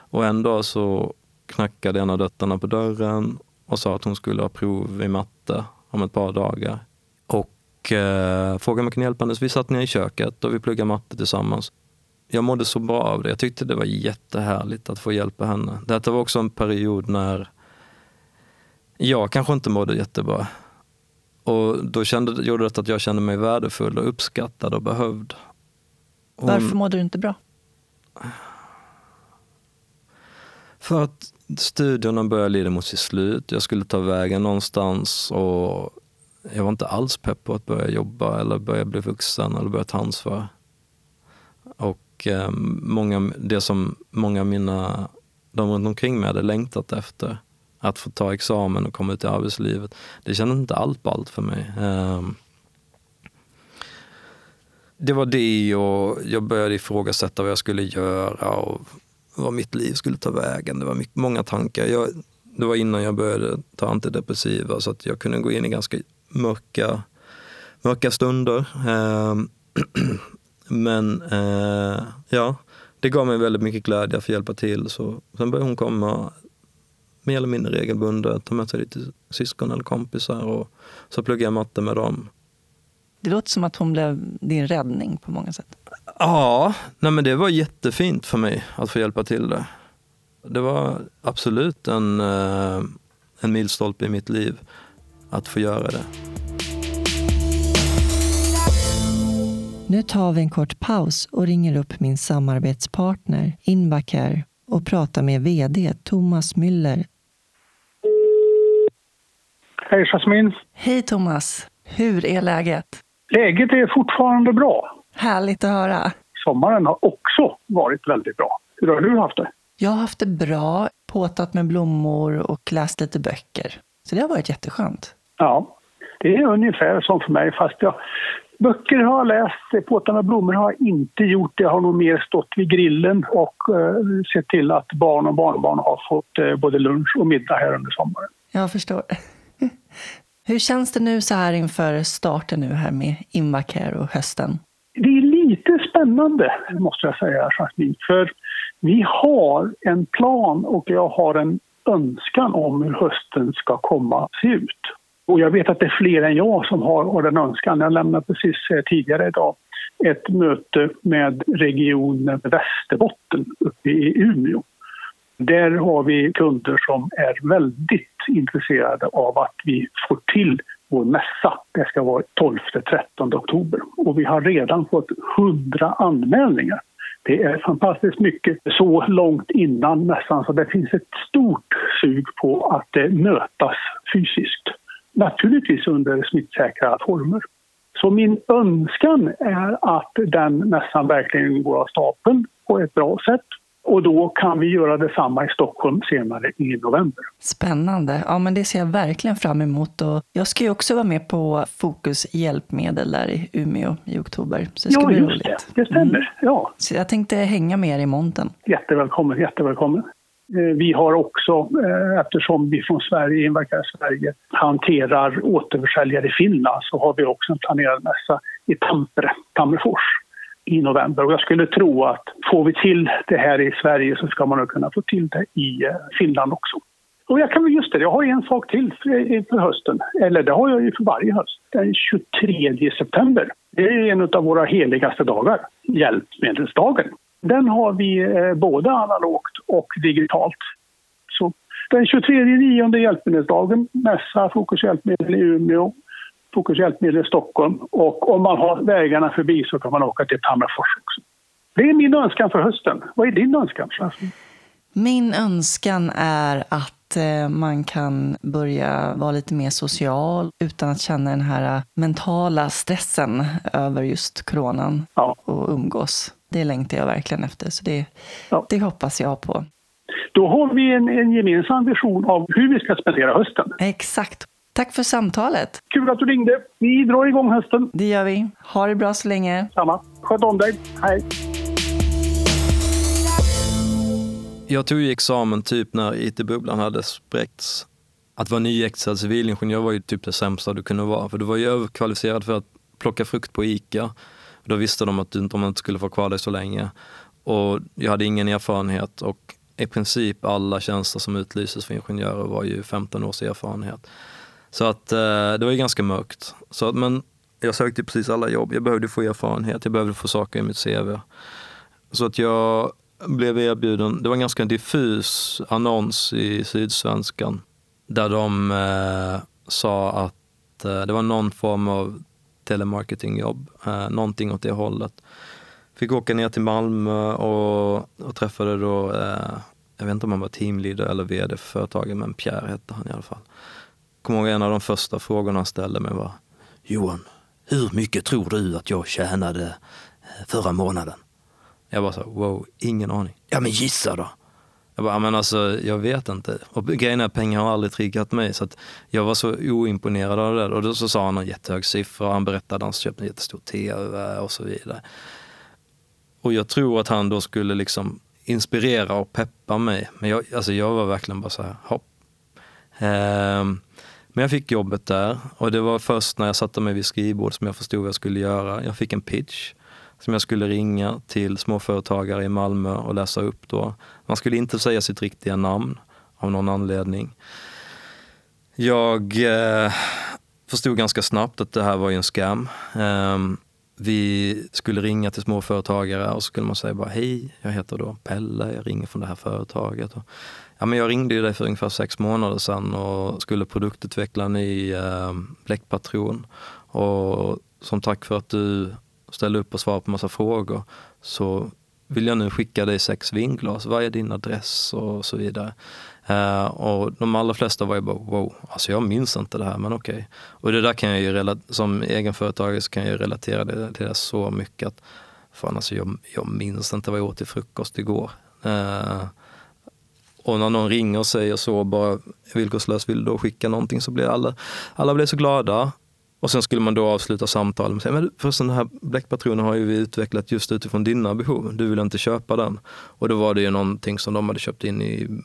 Och en dag så knackade en av döttrarna på dörren och sa att hon skulle ha prov i matte om ett par dagar. Och eh, frågade om jag kunde hjälpa henne. Så vi satt ner i köket och vi pluggade matte tillsammans. Jag mådde så bra av det. Jag tyckte det var jättehärligt att få hjälpa henne. Detta var också en period när jag kanske inte mådde jättebra. Och då kände, gjorde det att jag kände mig värdefull och uppskattad och behövd. Hon, Varför mådde du inte bra? För att studierna började lida mot sitt slut. Jag skulle ta vägen någonstans och jag var inte alls pepp på att börja jobba eller börja bli vuxen eller börja ta ansvar. Och eh, många, det som många av mina, de runt omkring mig hade längtat efter att få ta examen och komma ut i arbetslivet. Det kändes inte allt ballt allt för mig. Ehm, det var det och jag började ifrågasätta vad jag skulle göra och vad mitt liv skulle ta vägen. Det var mycket, många tankar. Jag, det var innan jag började ta antidepressiva så att jag kunde gå in i ganska mörka, mörka stunder. Ehm, men eh, ja, det gav mig väldigt mycket glädje att få hjälpa till. Så, sen började hon komma mer eller mindre regelbundet, ta med sig lite syskon eller kompisar och så pluggar jag matte med dem. Det låter som att hon blev din räddning på många sätt. Ja, nej men det var jättefint för mig att få hjälpa till det. Det var absolut en, eh, en milstolpe i mitt liv att få göra det. Nu tar vi en kort paus och ringer upp min samarbetspartner Invacare och pratar med VD Thomas Müller Hej Jasmin. Hej Thomas. Hur är läget? Läget är fortfarande bra. Härligt att höra. Sommaren har också varit väldigt bra. Hur har du haft det? Jag har haft det bra, påtat med blommor och läst lite böcker. Så det har varit jätteskönt. Ja, det är ungefär som för mig fast jag Böcker har jag läst, påtat med blommor har jag inte gjort. Jag har nog mer stått vid grillen och uh, sett till att barn och barnbarn har fått uh, både lunch och middag här under sommaren. Jag förstår. Hur känns det nu så här inför starten nu här med Invacare och hösten? Det är lite spännande måste jag säga, Jasmin. För vi har en plan och jag har en önskan om hur hösten ska komma att se ut. Och jag vet att det är fler än jag som har den önskan. Jag lämnade precis eh, tidigare idag ett möte med regionen Västerbotten uppe i Umeå. Där har vi kunder som är väldigt intresserade av att vi får till vår mässa. Det ska vara 12-13 oktober och vi har redan fått 100 anmälningar. Det är fantastiskt mycket så långt innan mässan så det finns ett stort sug på att eh, mötas fysiskt. Naturligtvis under smittsäkra former. Så min önskan är att den mässan verkligen går av stapeln på ett bra sätt. Och då kan vi göra detsamma i Stockholm senare i november. Spännande. Ja, men det ser jag verkligen fram emot. Och jag ska ju också vara med på Fokus hjälpmedel där i Umeå i oktober. Så det ska ja, bli just roligt. det. Det stämmer. Mm. Ja. Så jag tänkte hänga med er i monten. Jättevälkommen, jättevälkommen. Eh, vi har också, eh, eftersom vi från Sverige, Inverkar Sverige, hanterar återförsäljare i Finland så har vi också en planerad mässa i Tampere, Tammerfors i november. Och jag skulle tro att får vi till det här i Sverige så ska man nog kunna få till det i eh, Finland också. Och jag kan väl just det, jag har en sak till för hösten. Eller det har jag ju för varje höst. Den 23 september. Det är en av våra heligaste dagar, hjälpmedelsdagen. Den har vi eh, både analogt och digitalt. Så den 23 nionde hjälpmedelsdagen, mässa Fokus hjälpmedel i Umeå, Fokus hjälpmedel i Stockholm och om man har vägarna förbi så kan man åka till Tammerfors också. Det är min önskan för hösten. Vad är din önskan? Min önskan är att eh, man kan börja vara lite mer social utan att känna den här eh, mentala stressen över just coronan Ja. och umgås. Det längtar jag verkligen efter, så det, Ja. det hoppas jag på. Då har vi en, en gemensam vision av hur vi ska spendera hösten. Exakt. Tack för samtalet. Kul att du ringde. Vi drar igång hösten. Det gör vi. Ha det bra så länge. Samma. Sköt om dig. Hej. Jag tog ju examen typ när IT-bubblan hade spräckts. Att vara nyexad civilingenjör var ju typ det sämsta du kunde vara. För du var ju överkvalificerad för att plocka frukt på ICA. Då visste de att du inte, om man inte skulle få kvar dig så länge. Och jag hade ingen erfarenhet och i princip alla tjänster som utlystes för ingenjörer var ju 15 års erfarenhet. Så att eh, det var ju ganska mörkt. Så att, men jag sökte precis alla jobb. Jag behövde få erfarenhet, jag behövde få saker i mitt CV. Så att jag blev erbjuden, det var en ganska diffus annons i Sydsvenskan där de eh, sa att eh, det var någon form av telemarketingjobb, eh, någonting åt det hållet. Fick åka ner till Malmö och, och träffade då, eh, jag vet inte om han var teamleader eller vd för företaget, men Pierre hette han i alla fall. Kommer ihåg en av de första frågorna han ställde mig var Johan, hur mycket tror du att jag tjänade eh, förra månaden? Jag bara så, wow, ingen aning. Ja men gissa då. Jag bara, ah, men alltså jag vet inte. Och grejen är att pengar har aldrig triggat mig så att jag var så oimponerad av det. Och då så sa han en jättehög siffra och han berättade att han köpt en jättestor tv och så vidare. Och jag tror att han då skulle liksom inspirera och peppa mig. Men jag, alltså jag var verkligen bara så här, hopp. Ehm, men jag fick jobbet där och det var först när jag satte mig vid skrivbord som jag förstod vad jag skulle göra. Jag fick en pitch som jag skulle ringa till småföretagare i Malmö och läsa upp då. Man skulle inte säga sitt riktiga namn av någon anledning. Jag eh, förstod ganska snabbt att det här var ju en scam. Eh, vi skulle ringa till småföretagare och så skulle man säga bara hej, jag heter då Pelle, jag ringer från det här företaget. Och, ja, men jag ringde ju dig för ungefär sex månader sedan och skulle produktutveckla en ny eh, bläckpatron. Och som tack för att du ställa upp och svara på massa frågor så vill jag nu skicka dig sex vinglas. Vad är din adress och så vidare. Uh, och de allra flesta var ju bara wow, alltså jag minns inte det här men okej. Och det där kan jag ju som egenföretagare så kan jag ju relatera det till det så mycket att fan alltså jag, jag minns inte vad jag åt till frukost igår. Uh, och när någon ringer och säger så bara villkorslöst vill du då skicka någonting så blir alla, alla blir så glada. Och sen skulle man då avsluta samtalet med att säga, men förresten den här bläckpatronen har ju vi utvecklat just utifrån dina behov. Du vill inte köpa den. Och då var det ju någonting som de hade köpt in i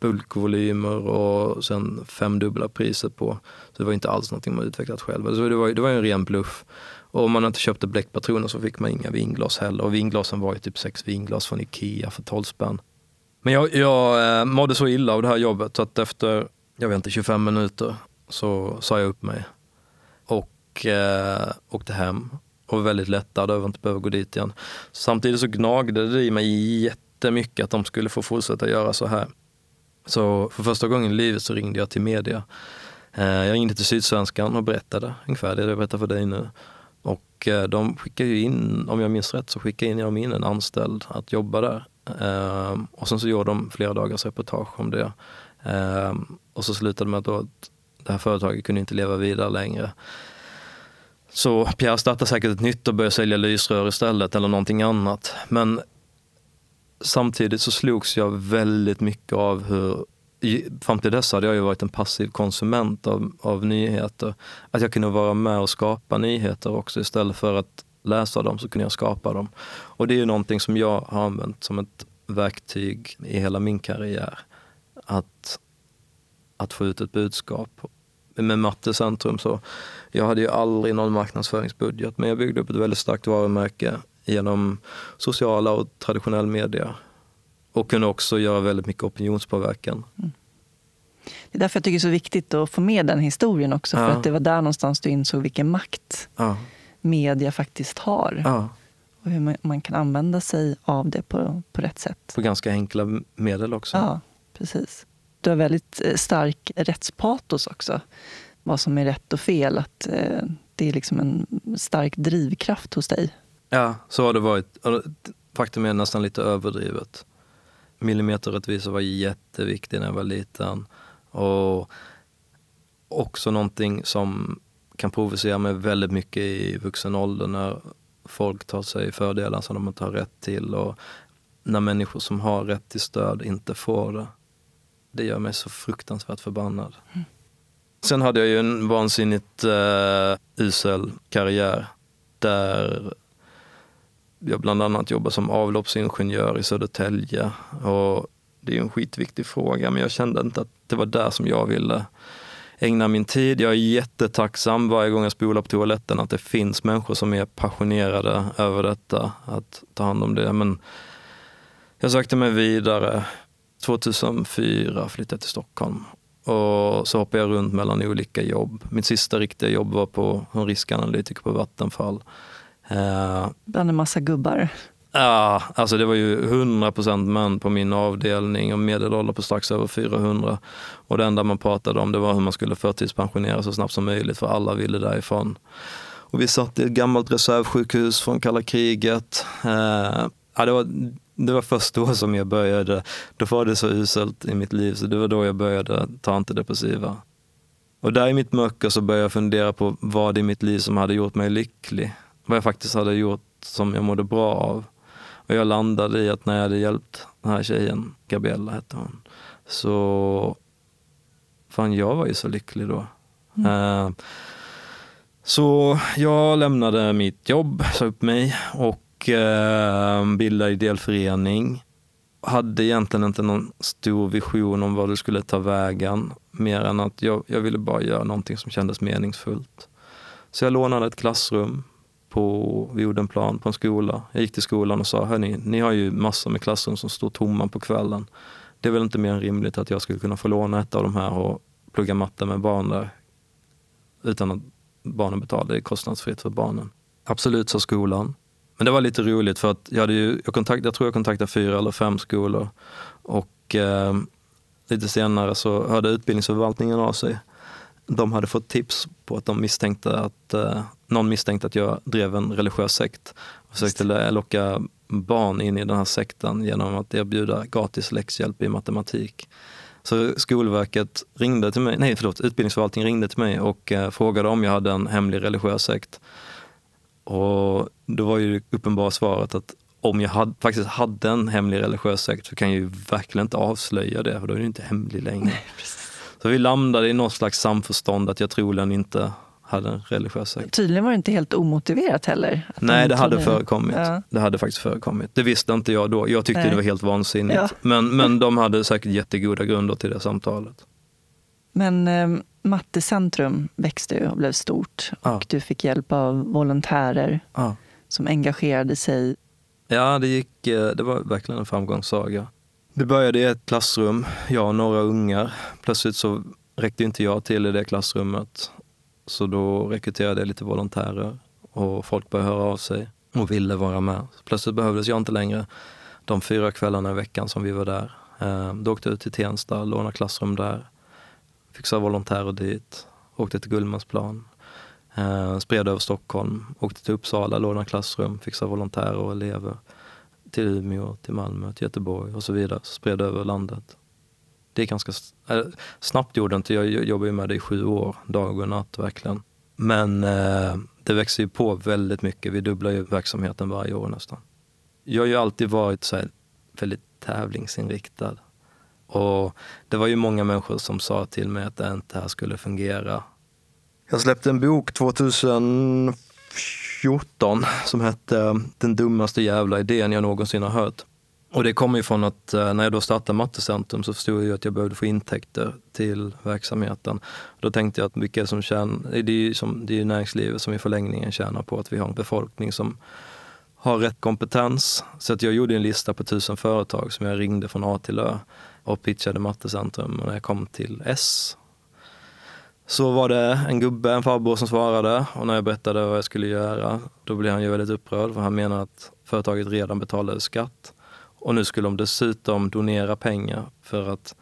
bulkvolymer och sen femdubbla priset på. Så det var inte alls någonting man utvecklat själv. Så det var, det var en ren bluff. Och om man inte köpte bläckpatroner så fick man inga vinglas heller. Och vinglasen var ju typ sex vinglas från Ikea för 12 spänn. Men jag, jag eh, mådde så illa av det här jobbet så att efter, jag vet inte, 25 minuter så sa jag upp mig. Och eh, åkte hem och var väldigt lättad över att inte behöva gå dit igen. Samtidigt så gnagde det i mig jättemycket att de skulle få fortsätta göra så här. Så för första gången i livet så ringde jag till media. Eh, jag ringde till Sydsvenskan och berättade ungefär det jag berättar för dig nu. Och eh, de skickade ju in, om jag minns rätt, så skickade in, de in en anställd att jobba där. Eh, och sen så gjorde de flera dagars reportage om det. Eh, och så slutade det med att, då att det här företaget kunde inte leva vidare längre. Så Pierre startade säkert ett nytt och började sälja lysrör istället eller någonting annat. Men samtidigt så slogs jag väldigt mycket av hur Fram till dess hade jag ju varit en passiv konsument av, av nyheter. Att jag kunde vara med och skapa nyheter också istället för att läsa dem så kunde jag skapa dem. Och det är ju någonting som jag har använt som ett verktyg i hela min karriär. Att, att få ut ett budskap. Med Mattecentrum så, jag hade ju aldrig någon marknadsföringsbudget men jag byggde upp ett väldigt starkt varumärke genom sociala och traditionell media. Och kunde också göra väldigt mycket opinionspåverkan. Mm. Det är därför jag tycker det är så viktigt att få med den historien också. För ja. att det var där någonstans du insåg vilken makt ja. media faktiskt har. Ja. Och hur man, man, kan använda sig av det på, på rätt sätt. På ganska enkla medel också. Ja, precis. Du har väldigt eh, stark rättspatos också. Vad som är rätt och fel. Att eh, Det är liksom en stark drivkraft hos dig. Ja, så har det varit. Faktum är nästan lite överdrivet. Millimeterrättvisa var jätteviktig när jag var liten. Och också någonting som kan provocera mig väldigt mycket i vuxen ålder när folk tar sig fördelar som de inte har rätt till och när människor som har rätt till stöd inte får det. Det gör mig så fruktansvärt förbannad. Mm. Sen hade jag ju en vansinnigt uh, usel karriär där jag bland annat jobbar som avloppsingenjör i Södertälje. Och det är en skitviktig fråga, men jag kände inte att det var där som jag ville ägna min tid. Jag är jättetacksam varje gång jag spolar på toaletten att det finns människor som är passionerade över detta, att ta hand om det. Men jag sökte mig vidare. 2004 flyttade jag till Stockholm och så hoppade jag runt mellan olika jobb. Mitt sista riktiga jobb var på, som riskanalytiker på Vattenfall. Uh, Bland en massa gubbar? Ja, alltså det var ju 100% män på min avdelning och medelålder på strax över 400. Och det enda man pratade om det var hur man skulle förtidspensionera så snabbt som möjligt för alla ville därifrån. Och vi satt i ett gammalt reservsjukhus från kalla kriget. Uh, ja, det, var, det var först då som jag började, då var det så uselt i mitt liv så det var då jag började ta antidepressiva. Och där i mitt mörker så började jag fundera på vad i mitt liv som hade gjort mig lycklig vad jag faktiskt hade gjort som jag mådde bra av. Och jag landade i att när jag hade hjälpt den här tjejen, Gabriella hette hon, så fan jag var ju så lycklig då. Mm. Uh, så jag lämnade mitt jobb, sa upp mig och eh, bildade ideell. Hade egentligen inte någon stor vision om vad det skulle ta vägen. Mer än att jag, jag ville bara göra någonting som kändes meningsfullt. Så jag lånade ett klassrum på, vid Odenplan på en skola. Jag gick till skolan och sa, hörni, ni har ju massor med klassrum som står tomma på kvällen. Det är väl inte mer än rimligt att jag skulle kunna få låna ett av de här och plugga matte med barn där utan att barnen betalar. Det är kostnadsfritt för barnen. Absolut, sa skolan. Men det var lite roligt för att jag, hade ju, jag, kontakt, jag tror jag kontaktade fyra eller fem skolor. Och eh, lite senare så hörde utbildningsförvaltningen av sig de hade fått tips på att de misstänkte att eh, någon misstänkte att jag drev en religiös sekt och försökte locka barn in i den här sekten genom att erbjuda gratis läxhjälp i matematik. Så Skolverket ringde till mig, nej förlåt, Utbildningsförvaltningen ringde till mig och eh, frågade om jag hade en hemlig religiös sekt. Och då var ju det uppenbara svaret att om jag hade, faktiskt hade en hemlig religiös sekt så kan jag ju verkligen inte avslöja det, för då är det inte hemlig längre. Nej, så vi landade i något slags samförstånd att jag troligen inte hade en religiös sekt. Tydligen var det inte helt omotiverat heller. Nej, det hade förekommit. Ja. Det hade faktiskt förekommit. Det visste inte jag då. Jag tyckte Nej. det var helt vansinnigt. Ja. Men, men de hade säkert jättegoda grunder till det samtalet. Men eh, Mattecentrum växte och blev stort och ja. du fick hjälp av volontärer som engagerade sig. Ja, det, gick, eh, det var verkligen en framgångssaga. Det började i ett klassrum, jag och några ungar. Plötsligt så räckte inte jag till i det klassrummet. Så då rekryterade jag lite volontärer och folk började höra av sig och ville vara med. Plötsligt behövdes jag inte längre de fyra kvällarna i veckan som vi var där. Eh, då åkte jag ut till Tensta, lånade klassrum där, fixade volontärer dit, åkte till Gullmarsplan, eh, spred över Stockholm, åkte till Uppsala, lånade klassrum, fixade volontärer och elever till Umeå, till Malmö, till Göteborg och så vidare. Så spred över landet. Det är ganska äh, snabbt gjorde inte, jag jobbar ju med det i sju år, dag och natt verkligen. Men eh, det växer ju på väldigt mycket, vi dubblar ju verksamheten varje år nästan. Jag har ju alltid varit så här, väldigt tävlingsinriktad. Och det var ju många människor som sa till mig att det inte här skulle fungera. Jag släppte en bok 2014 som hette Den dummaste jävla idén jag någonsin har hört. Och det kommer ifrån att eh, när jag då startade Mattecentrum så förstod jag att jag behövde få intäkter till verksamheten. Då tänkte jag att vilka det som tjänar, det är ju som, det är näringslivet som i förlängningen tjänar på att vi har en befolkning som har rätt kompetens. Så att jag gjorde en lista på tusen företag som jag ringde från A till Ö och pitchade Mattecentrum. Och när jag kom till S så var det en gubbe, en farbror som svarade och när jag berättade vad jag skulle göra då blev han ju väldigt upprörd för han menade att företaget redan betalade skatt och nu skulle de dessutom donera pengar för att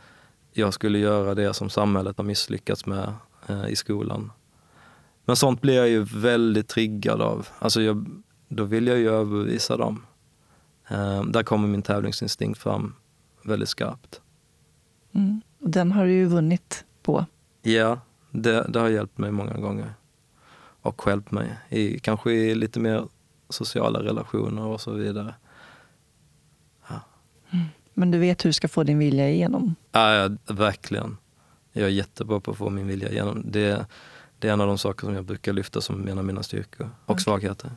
jag skulle göra det som samhället har misslyckats med eh, i skolan. Men sånt blir jag ju väldigt triggad av. Alltså jag, då vill jag ju överbevisa dem. Eh, där kommer min tävlingsinstinkt fram väldigt skarpt. Mm. Och den har du ju vunnit på. Ja, det, det har hjälpt mig många gånger. Och hjälpt mig, i, kanske i lite mer sociala relationer och så vidare. Ja. Mm. Men du vet hur du ska få din vilja igenom? Ja, ja, verkligen. Jag är jättebra på att få min vilja igenom. Det, det är en av de saker som jag brukar lyfta som en av mina styrkor och okay. svagheter.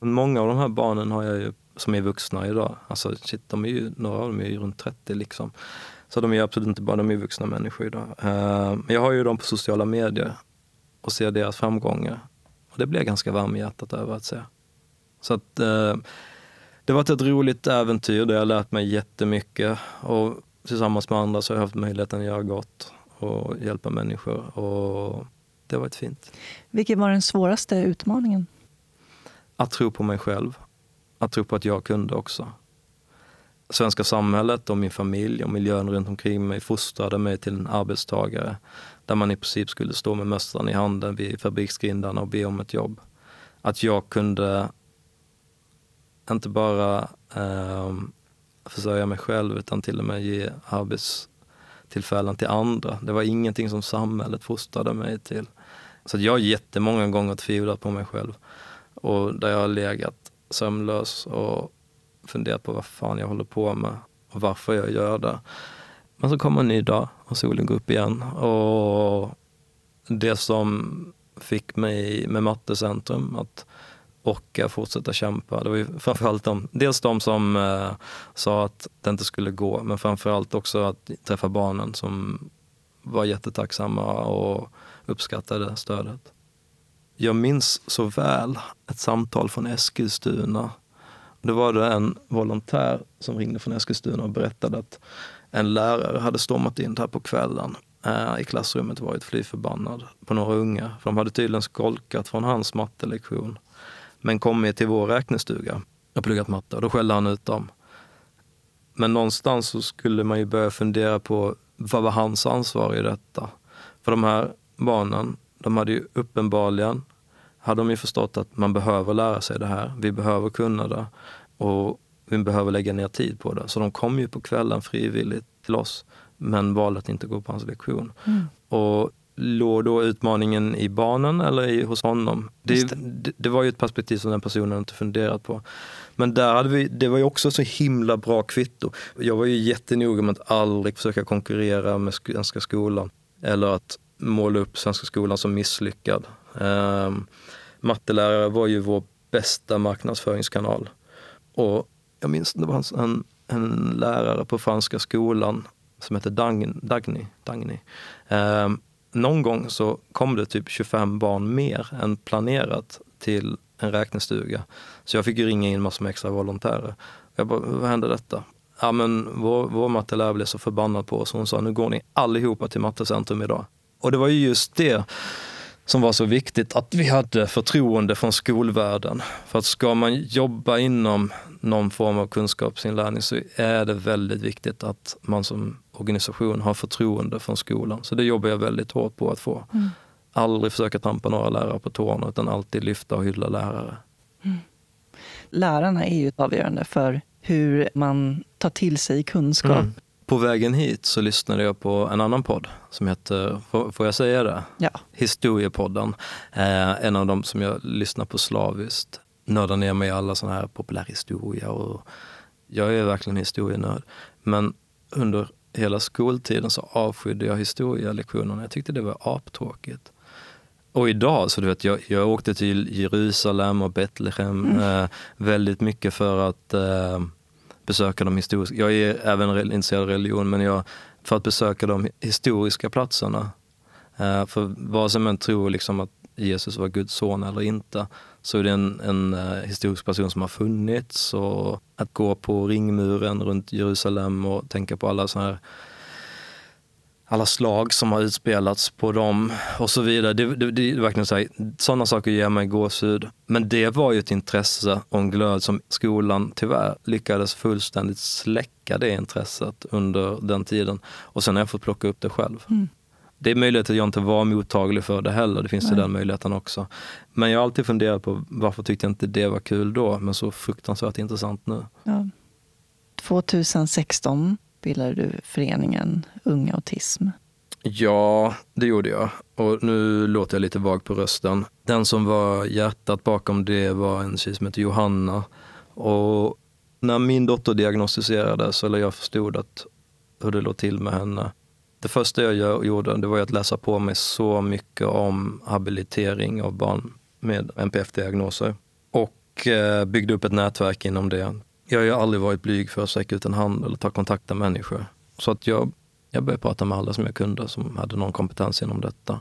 Många av de här barnen har jag ju, som är vuxna idag, alltså shit, de är ju, några av dem är ju runt 30 liksom. Så de är absolut inte bara de är vuxna människor idag. Uh, men jag har ju dem på sociala medier och ser deras framgångar. Och det blir jag ganska varm i hjärtat över att se. Så att uh, det har varit ett roligt äventyr där jag har lärt mig jättemycket. Och tillsammans med andra så har jag haft möjligheten att göra gott och hjälpa människor. Och det har varit fint. Vilken var den svåraste utmaningen? Att tro på mig själv. Att tro på att jag kunde också. Svenska samhället och min familj och miljön runt omkring mig fostrade mig till en arbetstagare där man i princip skulle stå med mössan i handen vid fabriksgrindarna och be om ett jobb. Att jag kunde inte bara eh, försörja mig själv utan till och med ge arbetstillfällen till andra. Det var ingenting som samhället fostrade mig till. Så jag har jättemånga gånger tvivlat på mig själv och där jag har legat sömnlös och funderat på vad fan jag håller på med och varför jag gör det. Men så kommer en ny dag och solen går upp igen. Och det som fick mig med Mattecentrum att orka fortsätta kämpa. Det var ju framförallt de, dels de som eh, sa att det inte skulle gå, men framförallt också att träffa barnen som var jättetacksamma och uppskattade stödet. Jag minns så väl ett samtal från Eskilstuna. Då var det en volontär som ringde från Eskilstuna och berättade att en lärare hade stormat in här på kvällen eh, i klassrummet och varit fly förbannad på några unga. För de hade tydligen skolkat från hans mattelektion men kommit till vår räknestuga och pluggat matte och då skällde han ut dem. Men någonstans så skulle man ju börja fundera på vad var hans ansvar i detta? För de här barnen, de hade ju uppenbarligen hade de ju förstått att man behöver lära sig det här. Vi behöver kunna det och vi behöver lägga ner tid på det. Så de kom ju på kvällen frivilligt till oss men valde att inte gå på hans lektion. Mm. Och låg då utmaningen i barnen eller i, hos honom? Det, det. det, var ju ett perspektiv som den personen inte funderat på. Men där hade vi, det var ju också så himla bra kvitto. Jag var ju jättenoga med att aldrig försöka konkurrera med Svenska skolan eller att måla upp Svenska skolan som misslyckad. Um, mattelärare var ju vår bästa marknadsföringskanal. Och jag minns det var en, en lärare på Franska skolan som hette Dagny. Dagny, Dagny. Eh, någon gång så kom det typ 25 barn mer än planerat till en räknestuga. Så jag fick ju ringa in massor med extra volontärer. Jag bara, vad hände detta? Ja men vår, vår mattelärare blev så förbannad på oss. Hon sa, nu går ni allihopa till Mattecentrum idag. Och det var ju just det som var så viktigt, att vi hade förtroende från skolvärlden. För att ska man jobba inom någon form av kunskapsinlärning så är det väldigt viktigt att man som organisation har förtroende från skolan. Så det jobbar jag väldigt hårt på att få. Mm. Aldrig försöka trampa några lärare på tårna utan alltid lyfta och hylla lärare. Mm. Lärarna är ju avgörande för hur man tar till sig kunskap. Mm. På vägen hit så lyssnade jag på en annan podd som heter, får jag säga det? Ja. Historiepodden. Eh, en av dem som jag lyssnar på slaviskt. Nördar ner mig i alla sådana här populärhistoria och jag är verkligen historienörd. Men under hela skoltiden så avskydde jag historielektionerna. Jag tyckte det var aptråkigt. Och idag, så du vet, jag, jag åkte till Jerusalem och Betlehem mm. eh, väldigt mycket för att eh, besöka de historiska, jag är även intresserad av religion, men jag, för att besöka de historiska platserna. Eh, för vare sig man tror liksom att Jesus var Guds son eller inte, så är det en, en uh, historisk person som har funnits. Och att gå på ringmuren runt Jerusalem och tänka på alla sådana här alla slag som har utspelats på dem och så vidare. Det, det, det verkligen så här, sådana saker ger mig gåshud. Men det var ju ett intresse och en glöd som skolan tyvärr lyckades fullständigt släcka det intresset under den tiden. Och sen har jag fått plocka upp det själv. Mm. Det är möjligt att jag inte var mottaglig för det heller, det finns Nej. ju den möjligheten också. Men jag har alltid funderat på varför tyckte jag inte det var kul då, men så fruktansvärt intressant nu. Ja. 2016 bildade du föreningen Unga Autism. Ja, det gjorde jag. Och nu låter jag lite vag på rösten. Den som var hjärtat bakom det var en tjej som heter Johanna. Och när min dotter diagnostiserades, eller jag förstod att hur det låg till med henne, det första jag gjorde det var att läsa på mig så mycket om habilitering av barn med NPF-diagnoser och eh, byggde upp ett nätverk inom det. Jag har ju aldrig varit blyg för att sträcka ut en hand eller ta kontakt med människor. Så att jag, jag började prata med alla som jag kunde som hade någon kompetens inom detta.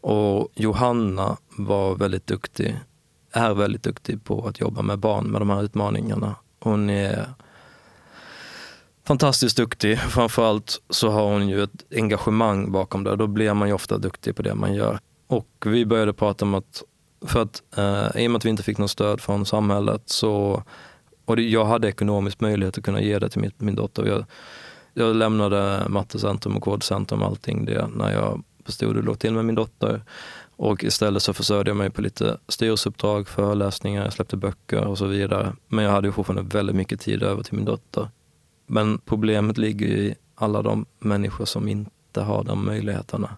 Och Johanna var väldigt duktig, är väldigt duktig på att jobba med barn med de här utmaningarna. Hon är fantastiskt duktig. Framförallt så har hon ju ett engagemang bakom det. Då blir man ju ofta duktig på det man gör. Och vi började prata om att, för att eh, i och med att vi inte fick något stöd från samhället så, och det, jag hade ekonomisk möjlighet att kunna ge det till min, min dotter. Jag, jag lämnade mattecentrum och kodcentrum och allting det när jag förstod hur det låg till med min dotter. Och istället så försörjde jag mig på lite styrelseuppdrag, föreläsningar, jag släppte böcker och så vidare. Men jag hade ju fortfarande väldigt mycket tid över till min dotter. Men problemet ligger i alla de människor som inte har de möjligheterna.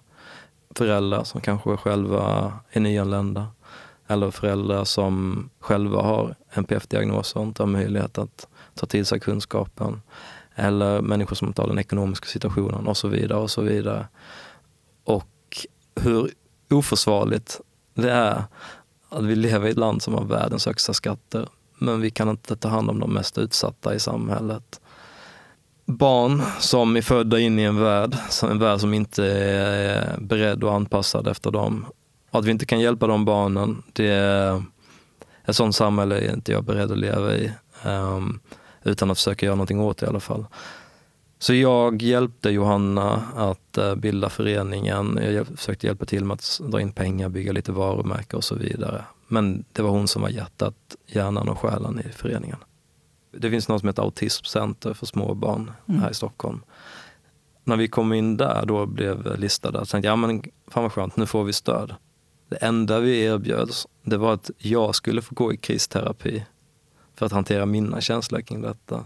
Föräldrar som kanske själva är nyanlända eller föräldrar som själva har NPF-diagnoser och inte har möjlighet att ta till sig kunskapen. Eller människor som inte har den ekonomiska situationen och så vidare. och så vidare. Och hur oförsvarligt det är att vi lever i ett land som har världens högsta skatter men vi kan inte ta hand om de mest utsatta i samhället barn som är födda in i en värld, en värld som inte är beredd och anpassad efter dem. Att vi inte kan hjälpa de barnen, det är ett sånt samhälle är inte jag beredd att leva i. Um, utan att försöka göra någonting åt det i alla fall. Så jag hjälpte Johanna att uh, bilda föreningen. Jag försökte hjälpa till med att dra in pengar, bygga lite varumärken och så vidare. Men det var hon som var hjärtat, hjärnan och själen i föreningen. Det finns något som heter Autismcenter för småbarn mm. här i Stockholm. När vi kom in där, då blev listade, jag tänkte ja men fan vad skönt, nu får vi stöd. Det enda vi erbjöds, det var att jag skulle få gå i kristerapi för att hantera mina känslor kring detta.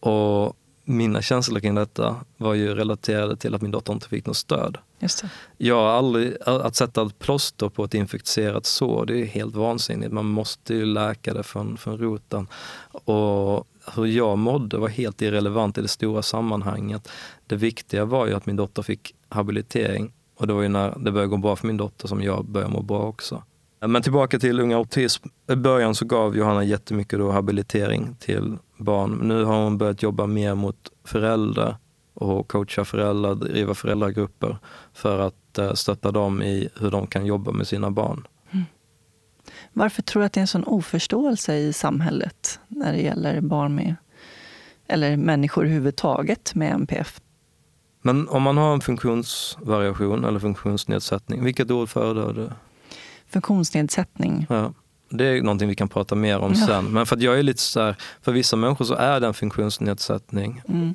Och mina känslor kring detta var ju relaterade till att min dotter inte fick något stöd. Just det. Jag har aldrig, att sätta ett plåster på ett infekterat sår, det är helt vansinnigt. Man måste ju läka det från, från roten. Och hur jag mådde var helt irrelevant i det stora sammanhanget. Det viktiga var ju att min dotter fick habilitering och det var ju när det började gå bra för min dotter som jag började må bra också. Men tillbaka till Unga Autism. I början så gav Johanna jättemycket då habilitering till barn. Nu har hon börjat jobba mer mot föräldrar och coacha föräldrar, driva föräldragrupper för att eh, stötta dem i hur de kan jobba med sina barn. Mm. Varför tror du att det är en sån oförståelse i samhället när det gäller barn med, eller människor överhuvudtaget med NPF? Men om man har en funktionsvariation eller funktionsnedsättning, vilket ord föredrar du? Funktionsnedsättning. Ja. Det är någonting vi kan prata mer om ja. sen. Men för att jag är lite så här, för vissa människor så är det en funktionsnedsättning. Mm.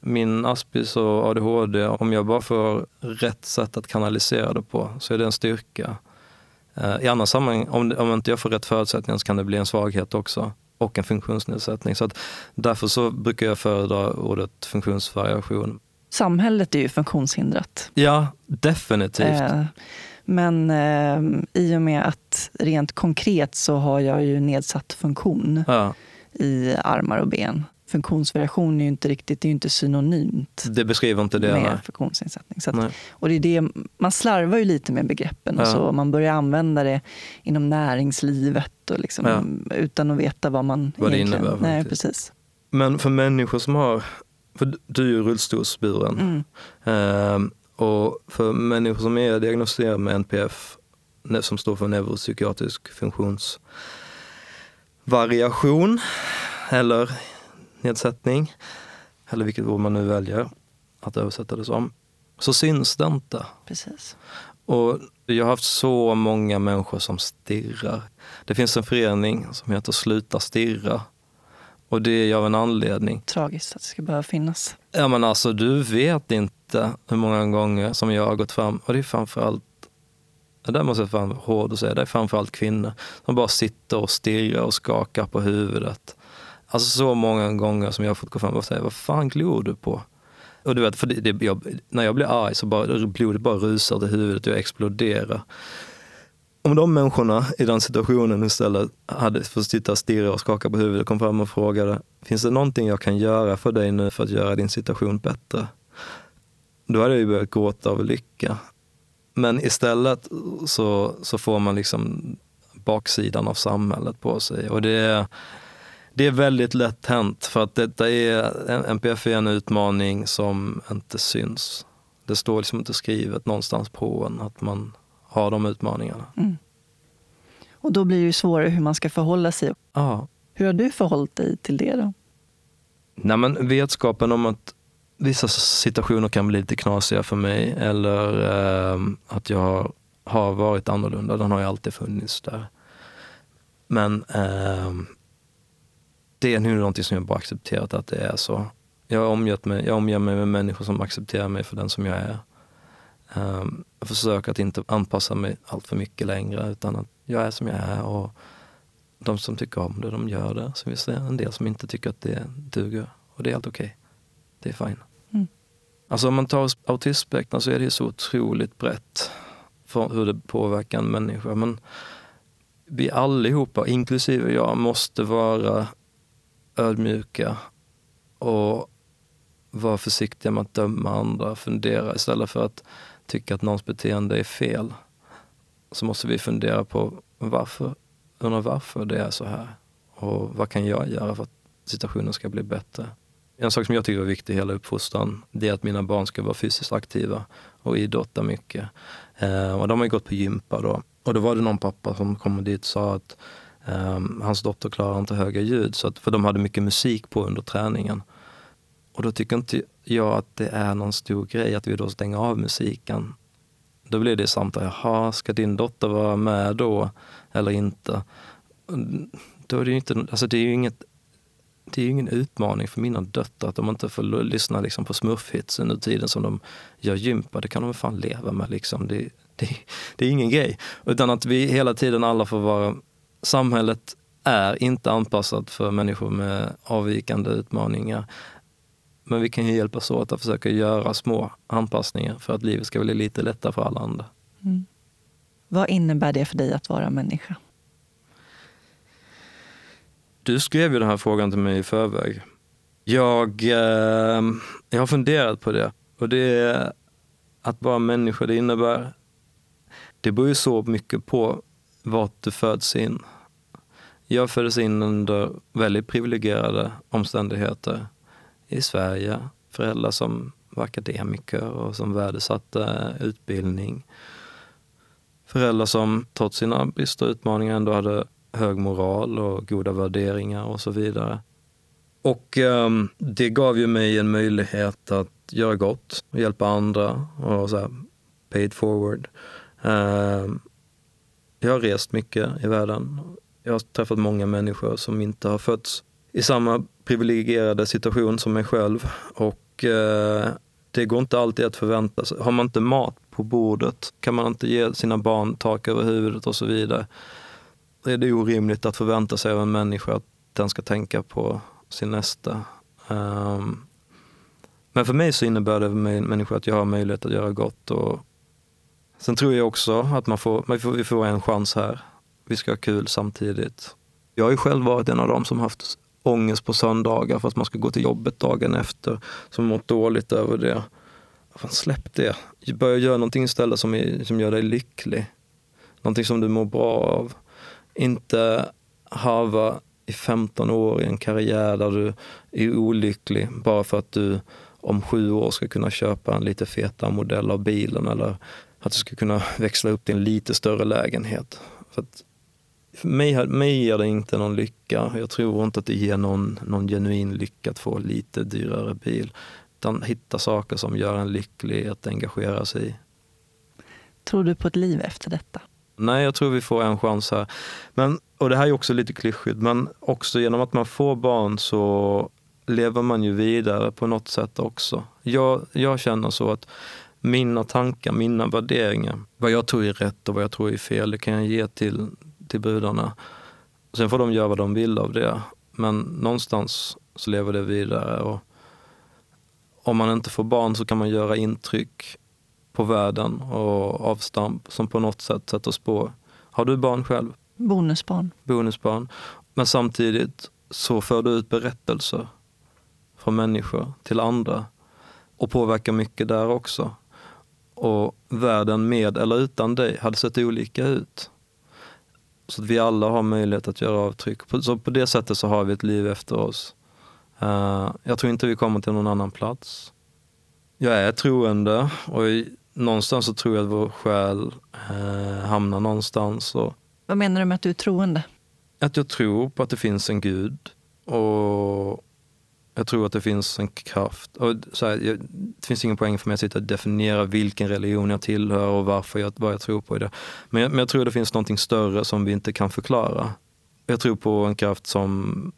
Min Aspis och ADHD, om jag bara får rätt sätt att kanalisera det på så är det en styrka. Eh, I andra sammanhang, om, om inte jag får rätt förutsättningar så kan det bli en svaghet också. och en funktionsnedsättning. Så att därför så brukar jag föredra ordet funktionsvariation. Samhället är ju funktionshindrat. Ja, definitivt. Eh, men eh, i och med att rent konkret så har jag ju nedsatt funktion ja. i armar och ben. Funktionsvariation är ju inte riktigt, det är inte synonymt. Det beskriver inte det. Med nej. funktionsnedsättning. Så att, och det är det, man slarvar ju lite med begreppen. Ja. Och så, man börjar använda det inom näringslivet och liksom, ja. utan att veta vad man vad egentligen... Det innebär, nej, precis. Men för människor som har för du är ju rullstolsburen. Mm. Ehm, och för människor som är diagnostiserade med NPF, som står för neuropsykiatrisk funktionsvariation eller nedsättning, eller vilket ord man nu väljer att översätta det som, så syns det inte. Precis. Och jag har haft så många människor som stirrar. Det finns en förening som heter Sluta stirra och det är av en anledning. Tragiskt att det ska behöva finnas. Ja men alltså du vet inte hur många gånger som jag har gått fram, och det är framförallt, det där måste jag vara hård och säga, det är framförallt kvinnor som bara sitter och stirrar och skakar på huvudet. Alltså så många gånger som jag har fått gå fram och säga, vad fan glor du på? Och du vet, för det, det, jag, när jag blir arg så bara, blodet bara rusar till huvudet och jag exploderar. Om de människorna i den situationen istället hade fått sitta och stirra och skaka på huvudet och kom fram och frågade, finns det någonting jag kan göra för dig nu för att göra din situation bättre? Då hade jag ju börjat gråta av lycka. Men istället så, så får man liksom baksidan av samhället på sig. Och det är, det är väldigt lätt hänt för att detta är, NPF är en utmaning som inte syns. Det står liksom inte skrivet någonstans på en att man har de utmaningarna. Mm. Och då blir det ju svårare hur man ska förhålla sig. Ja. Hur har du förhållit dig till det då? Nej, men vetskapen om att vissa situationer kan bli lite knasiga för mig eller eh, att jag har varit annorlunda, den har ju alltid funnits där. Men eh, det är nu någonting som jag bara accepterat att det är så. Jag, omgett mig, jag omger mig med människor som accepterar mig för den som jag är. Um, jag försöker att inte anpassa mig allt för mycket längre utan att jag är som jag är och de som tycker om det, de gör det. Så finns det en del som inte tycker att det duger och det är helt okej. Okay. Det är fine. Mm. Alltså om man tar autismspektrat så är det så otroligt brett för hur det påverkar en människa. Men vi allihopa, inklusive jag, måste vara ödmjuka och vara försiktiga med att döma andra, fundera istället för att tycker att någons beteende är fel så måste vi fundera på varför, undrar varför det är så här. Och vad kan jag göra för att situationen ska bli bättre? En sak som jag tycker är viktig i hela uppfostran, det är att mina barn ska vara fysiskt aktiva och idrotta mycket. Eh, och de har ju gått på gympa då. Och då var det någon pappa som kom dit och sa att eh, hans dotter klarar inte höga ljud, så att, för de hade mycket musik på under träningen. Och då tycker inte jag att det är någon stor grej att vi då stänger av musiken. Då blir det samtal, jaha, ska din dotter vara med då eller inte? Då är det inte, alltså det är ju inget, det är ingen utmaning för mina döttrar att de inte får lyssna liksom på smurfhits under tiden som de gör gympa. Det kan de fan leva med. Liksom. Det, det, det är ingen grej. Utan att vi hela tiden alla får vara... Samhället är inte anpassat för människor med avvikande utmaningar. Men vi kan ju hjälpas åt att försöka göra små anpassningar för att livet ska bli lite lättare för alla andra. Mm. Vad innebär det för dig att vara människa? Du skrev ju den här frågan till mig i förväg. Jag, eh, jag har funderat på det. Och det är att vara människa, det innebär... Det beror ju så mycket på vart du föds in. Jag föddes in under väldigt privilegierade omständigheter i Sverige. Föräldrar som var akademiker och som värdesatte utbildning. Föräldrar som trots sina brister och utmaningar ändå hade hög moral och goda värderingar och så vidare. Och um, det gav ju mig en möjlighet att göra gott och hjälpa andra och så här, paid forward. Um, jag har rest mycket i världen. Jag har träffat många människor som inte har fötts i samma privilegierade situation som mig själv. Och eh, det går inte alltid att förvänta sig. Har man inte mat på bordet kan man inte ge sina barn tak över huvudet och så vidare. Det är det orimligt att förvänta sig av en människa att den ska tänka på sin nästa. Um, men för mig så innebär det med människor att jag har möjlighet att göra gott. Och sen tror jag också att man får, man får, vi får en chans här. Vi ska ha kul samtidigt. Jag har ju själv varit en av dem som haft ångest på söndagar för att man ska gå till jobbet dagen efter. Som mått dåligt över det. Fan, släpp det. Börja göra någonting istället som, är, som gör dig lycklig. Någonting som du mår bra av. Inte harva i 15 år i en karriär där du är olycklig bara för att du om sju år ska kunna köpa en lite fetare modell av bilen eller att du ska kunna växla upp till en lite större lägenhet. För, att, för mig, mig ger det inte någon lycka. Jag tror inte att det ger någon, någon genuin lycka att få lite dyrare bil. Utan hitta saker som gör en lycklig att engagera sig i. Tror du på ett liv efter detta? Nej, jag tror vi får en chans här. Men, och det här är också lite klyschigt, men också genom att man får barn så lever man ju vidare på något sätt också. Jag, jag känner så att mina tankar, mina värderingar, vad jag tror är rätt och vad jag tror är fel, det kan jag ge till, till brudarna. Sen får de göra vad de vill av det. Men någonstans så lever det vidare. Och om man inte får barn så kan man göra intryck på världen och avstamp som på något sätt sätter spår. Har du barn själv? Bonusbarn. Bonusbarn. Men samtidigt så för du ut berättelser från människor till andra och påverkar mycket där också. Och världen med eller utan dig hade sett olika ut. Så att vi alla har möjlighet att göra avtryck. Så på det sättet så har vi ett liv efter oss. Uh, jag tror inte vi kommer till någon annan plats. Jag är troende och någonstans så tror jag att vår själ uh, hamnar någonstans. Och Vad menar du med att du är troende? Att jag tror på att det finns en gud. Och jag tror att det finns en kraft. Och så här, jag, det finns ingen poäng för mig att sitta och definiera vilken religion jag tillhör och varför jag, vad jag tror på i det. Men jag, men jag tror det finns någonting större som vi inte kan förklara. Jag tror på en kraft som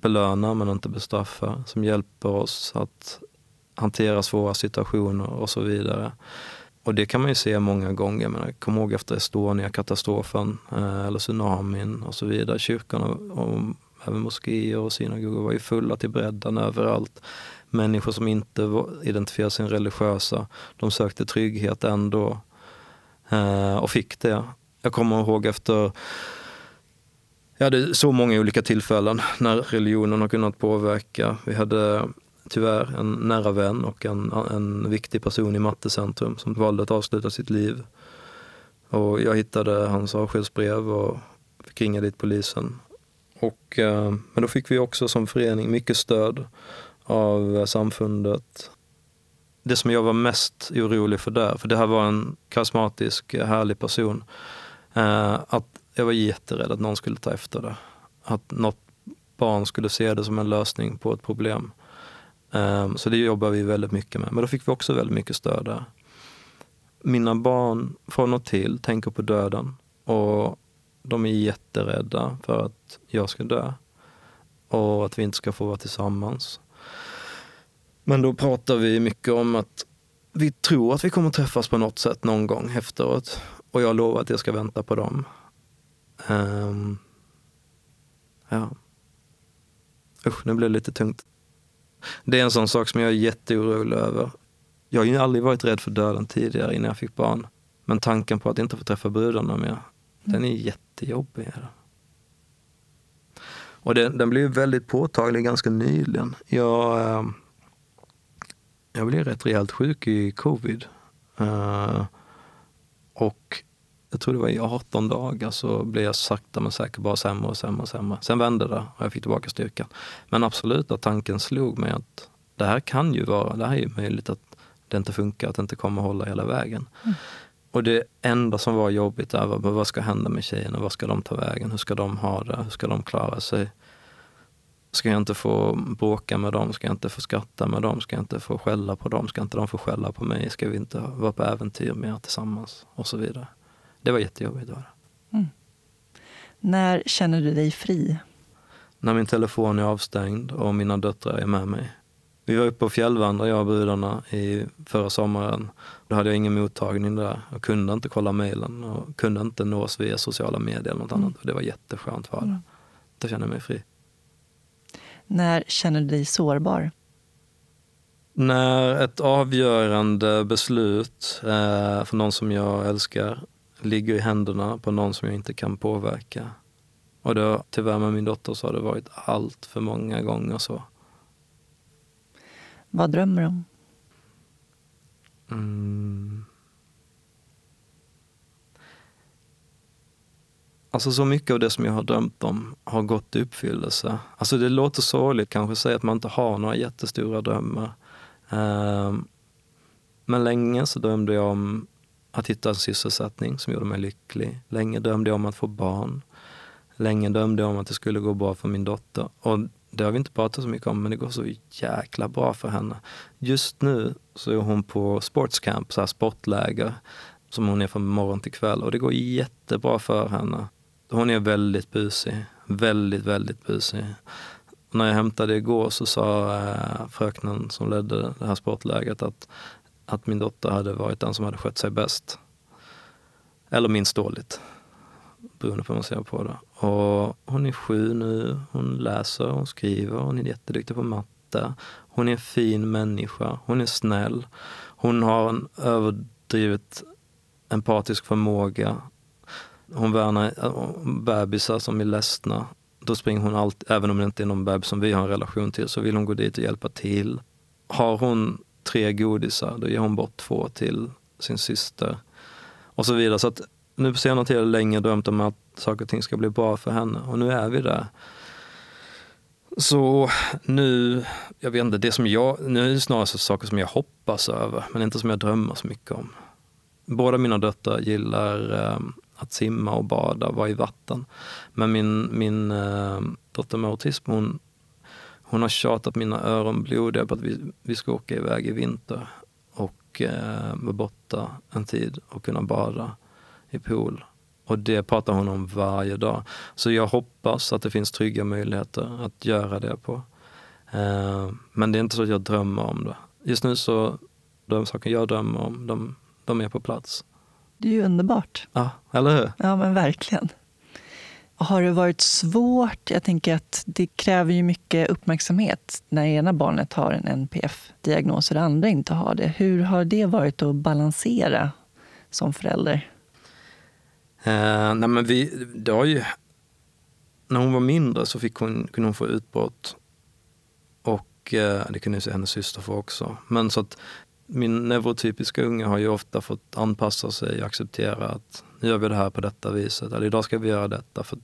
belönar men inte bestraffar. Som hjälper oss att hantera svåra situationer och så vidare. Och det kan man ju se många gånger. Men jag kommer ihåg efter Estonia-katastrofen eh, eller tsunamin och så vidare. Kyrkorna och Även moskéer och synagogor var ju fulla till bredden överallt. Människor som inte identifierade sig religiösa, de sökte trygghet ändå. Eh, och fick det. Jag kommer ihåg efter jag hade så många olika tillfällen när religionen har kunnat påverka. Vi hade tyvärr en nära vän och en, en viktig person i Mattecentrum som valde att avsluta sitt liv. Och jag hittade hans avskedsbrev och fick ringa dit polisen. Och, eh, men då fick vi också som förening mycket stöd av eh, samfundet. Det som jag var mest orolig för där, för det här var en karismatisk, eh, härlig person, att jag var jätterädd att någon skulle ta efter det. Att något barn skulle se det som en lösning på ett problem. Ehm, så det jobbar vi väldigt mycket med. Men då fick vi också väldigt mycket stöd där. Mina barn från och till tänker på döden och de är jätterädda för att jag ska dö och att vi inte ska få vara tillsammans. Men då pratar vi mycket om att vi tror att vi kommer träffas på något sätt någon gång efteråt. Och jag lovar att jag ska vänta på dem. Um, ja. Usch, nu blev det lite tungt. Det är en sån sak som jag är jätteorolig över. Jag har ju aldrig varit rädd för döden tidigare innan jag fick barn. Men tanken på att inte få träffa brudarna mer den är jättejobbig. Och den, den blev väldigt påtaglig ganska nyligen. Jag, ehm, jag blev rätt rejält sjuk i covid. Eh, och jag tror det var i 18 dagar så blev jag sakta men säkert bara sämre och sämre och sämre. Sen vände det och jag fick tillbaka styrkan. Men absolut att tanken slog mig att det här kan ju vara, det här är ju möjligt att det inte funkar, att det inte kommer hålla hela vägen. Mm. Och det enda som var jobbigt där var vad ska hända med tjejerna? Vad ska de ta vägen? Hur ska de ha det? Hur ska de klara sig? Ska jag inte få bråka med dem? Ska jag inte få skratta med dem? Ska jag inte få skälla på dem? Ska inte de få skälla på mig? Ska vi inte vara på äventyr mer tillsammans? Och så vidare. Det var jättejobbigt. Var det. Mm. När känner du dig fri? När min telefon är avstängd och mina döttrar är med mig. Vi var uppe och fjällvandrade, jag och brudarna, i förra sommaren. Då hade jag ingen mottagning där. Jag kunde inte kolla mejlen och kunde inte nås via sociala medier eller något annat. Och det var jätteskönt för det. Mm. Då kände jag mig fri. När känner du dig sårbar? När ett avgörande beslut eh, för någon som jag älskar ligger i händerna på någon som jag inte kan påverka. Och då, tyvärr med min dotter så har det varit allt för många gånger så. Vad drömmer du om? Mm. Alltså så mycket av det som jag har drömt om har gått i uppfyllelse. Alltså det låter sorgligt kanske att säga att man inte har några jättestora drömmar. Ehm, men länge så drömde jag om att hitta en sysselsättning som gjorde mig lycklig. Länge drömde jag om att få barn. Länge drömde jag om att det skulle gå bra för min dotter. Och det har vi inte pratat så mycket om, men det går så jäkla bra för henne. Just nu så är hon på sportscamp, så här sportläger, som hon är från morgon till kväll. Och det går jättebra för henne. Hon är väldigt busig. Väldigt, väldigt busig. Och när jag hämtade igår så sa äh, fröknen som ledde det här sportläget att, att min dotter hade varit den som hade skött sig bäst. Eller minst dåligt beroende på hur man ser på det. Och hon är sju nu, hon läser, hon skriver, hon är jätteduktig på matte. Hon är en fin människa, hon är snäll. Hon har en överdrivet empatisk förmåga. Hon värnar eh, bebisar som är ledsna. Då springer hon alltid, även om det inte är någon bebis som vi har en relation till, så vill hon gå dit och hjälpa till. Har hon tre godisar, då ger hon bort två till sin syster. Och så vidare. Så att nu på senare tid har jag länge drömt om att saker och ting ska bli bra för henne och nu är vi där. Så nu, jag vet inte, det som jag, nu är det snarare saker som jag hoppas över, men inte som jag drömmer så mycket om. Båda mina döttrar gillar eh, att simma och bada, vara i vatten. Men min, min eh, dotter med autism, hon, hon har tjatat mina öron blodiga på att vi, vi ska åka iväg i vinter och eh, vara borta en tid och kunna bada i pool. Och det pratar hon om varje dag. Så jag hoppas att det finns trygga möjligheter att göra det på. Eh, men det är inte så att jag drömmer om det. Just nu så, de saker jag drömmer om, de, de är på plats. Det är ju underbart. Ja, eller hur? Ja, men verkligen. Har det varit svårt? Jag tänker att det kräver ju mycket uppmärksamhet när ena barnet har en NPF-diagnos och det andra inte har det. Hur har det varit att balansera som förälder? Eh, nej men vi, det har ju, när hon var mindre så fick hon, kunde hon få utbrott. Och eh, det kunde hennes syster få också. Men så att min neurotypiska unge har ju ofta fått anpassa sig och acceptera att nu gör vi det här på detta viset. Eller idag ska vi göra detta. För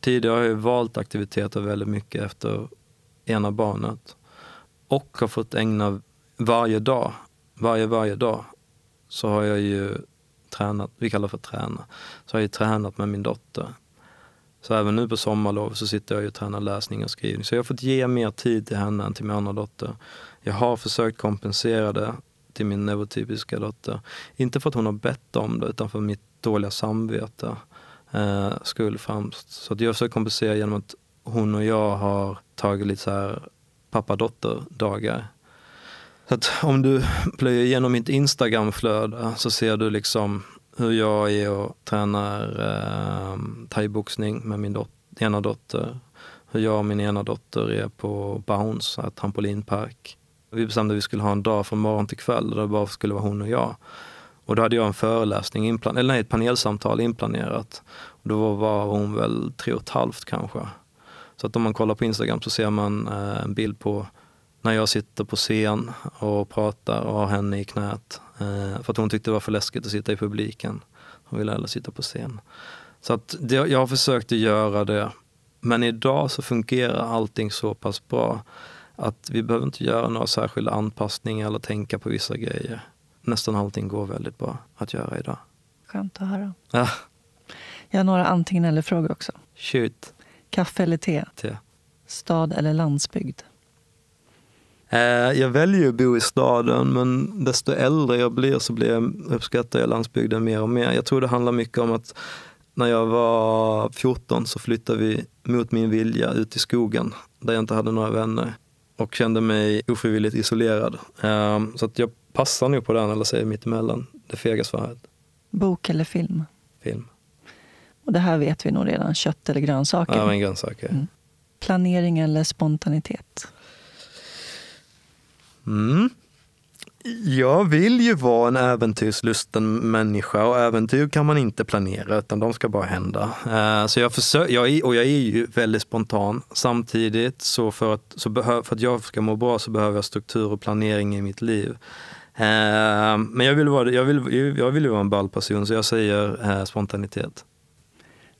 tidigare har jag valt aktiviteter väldigt mycket efter ena barnet. Och har fått ägna varje dag, varje, varje dag, så har jag ju tränat, vi kallar det för träna, så har jag tränat med min dotter. Så även nu på sommarlov så sitter jag och tränar läsning och skrivning. Så jag har fått ge mer tid till henne än till min andra dotter. Jag har försökt kompensera det till min neurotypiska dotter. Inte för att hon har bett om det, utan för mitt dåliga samvete eh, skull främst. Så att jag försöker kompensera genom att hon och jag har tagit lite så här pappa-dotter-dagar att om du plöjer igenom mitt Instagramflöde så ser du liksom hur jag är och tränar eh, thaiboxning med min dot ena dotter. Hur jag och min ena dotter är på Bounce, trampolinpark. Vi bestämde att vi skulle ha en dag från morgon till kväll där det bara skulle vara hon och jag. Och då hade jag en föreläsning, eller nej, ett panelsamtal inplanerat. Och då var hon väl tre och ett halvt kanske. Så att om man kollar på Instagram så ser man eh, en bild på när jag sitter på scen och pratar och har henne i knät. Eh, för att hon tyckte det var för läskigt att sitta i publiken. Hon ville hellre sitta på scen. Så att det, jag har försökt att göra det. Men idag så fungerar allting så pass bra att vi behöver inte göra några särskilda anpassningar eller tänka på vissa grejer. Nästan allting går väldigt bra att göra idag. Skönt att höra. Ja. Jag har några antingen eller-frågor också. Shoot. Kaffe eller te? Te. Stad eller landsbygd? Eh, jag väljer att bo i staden men desto äldre jag blir så blir jag, uppskattar jag landsbygden mer och mer. Jag tror det handlar mycket om att när jag var 14 så flyttade vi mot min vilja ut i skogen där jag inte hade några vänner och kände mig ofrivilligt isolerad. Eh, så att jag passar nog på den, eller säger mittemellan, det fega svaret. Bok eller film? Film. Och det här vet vi nog redan, kött eller grönsaker? Ja, men grönsaker. Mm. planering eller spontanitet? Mm. Jag vill ju vara en äventyrslusten människa och äventyr kan man inte planera utan de ska bara hända. Uh, så jag, försöker, jag är, och jag är ju väldigt spontan. Samtidigt så för att, så behö, för att jag ska må bra så behöver jag struktur och planering i mitt liv. Uh, men jag vill, vara, jag, vill, jag vill ju vara en ball person så jag säger uh, spontanitet.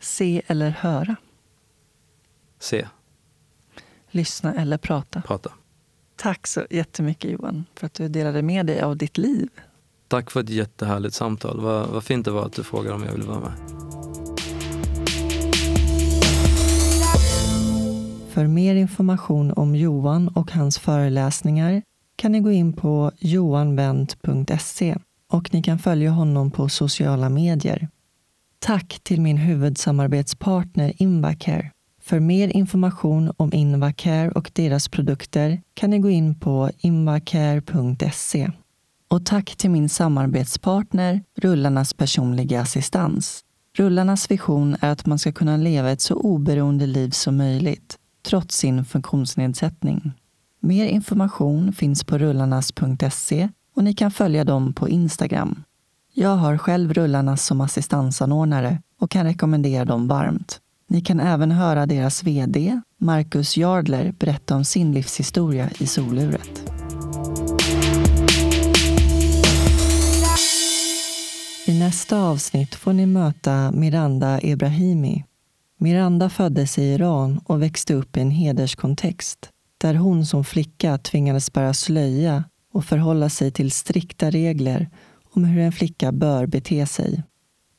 Se eller höra? Se. Lyssna eller prata? Prata. Tack så jättemycket Johan för att du delade med dig av ditt liv. Tack för ett jättehärligt samtal. Vad, vad fint det var att du frågade om jag ville vara med. För mer information om Johan och hans föreläsningar kan ni gå in på johanwendt.se och ni kan följa honom på sociala medier. Tack till min huvudsamarbetspartner Invacare för mer information om Invacare och deras produkter kan ni gå in på invacare.se. Och tack till min samarbetspartner Rullarnas personliga assistans. Rullarnas vision är att man ska kunna leva ett så oberoende liv som möjligt, trots sin funktionsnedsättning. Mer information finns på rullarnas.se och ni kan följa dem på Instagram. Jag har själv Rullarnas som assistansanordnare och kan rekommendera dem varmt. Ni kan även höra deras VD, Marcus Jardler, berätta om sin livshistoria i soluret. I nästa avsnitt får ni möta Miranda Ebrahimi. Miranda föddes i Iran och växte upp i en hederskontext där hon som flicka tvingades bära slöja och förhålla sig till strikta regler om hur en flicka bör bete sig.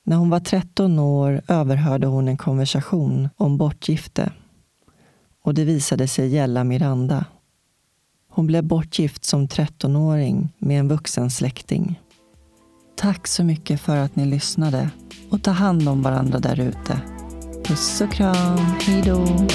När hon var 13 år överhörde hon en konversation om bortgifte och det visade sig gälla Miranda. Hon blev bortgift som 13-åring med en vuxen släkting. Tack så mycket för att ni lyssnade och ta hand om varandra där ute. Puss och kram, hej då!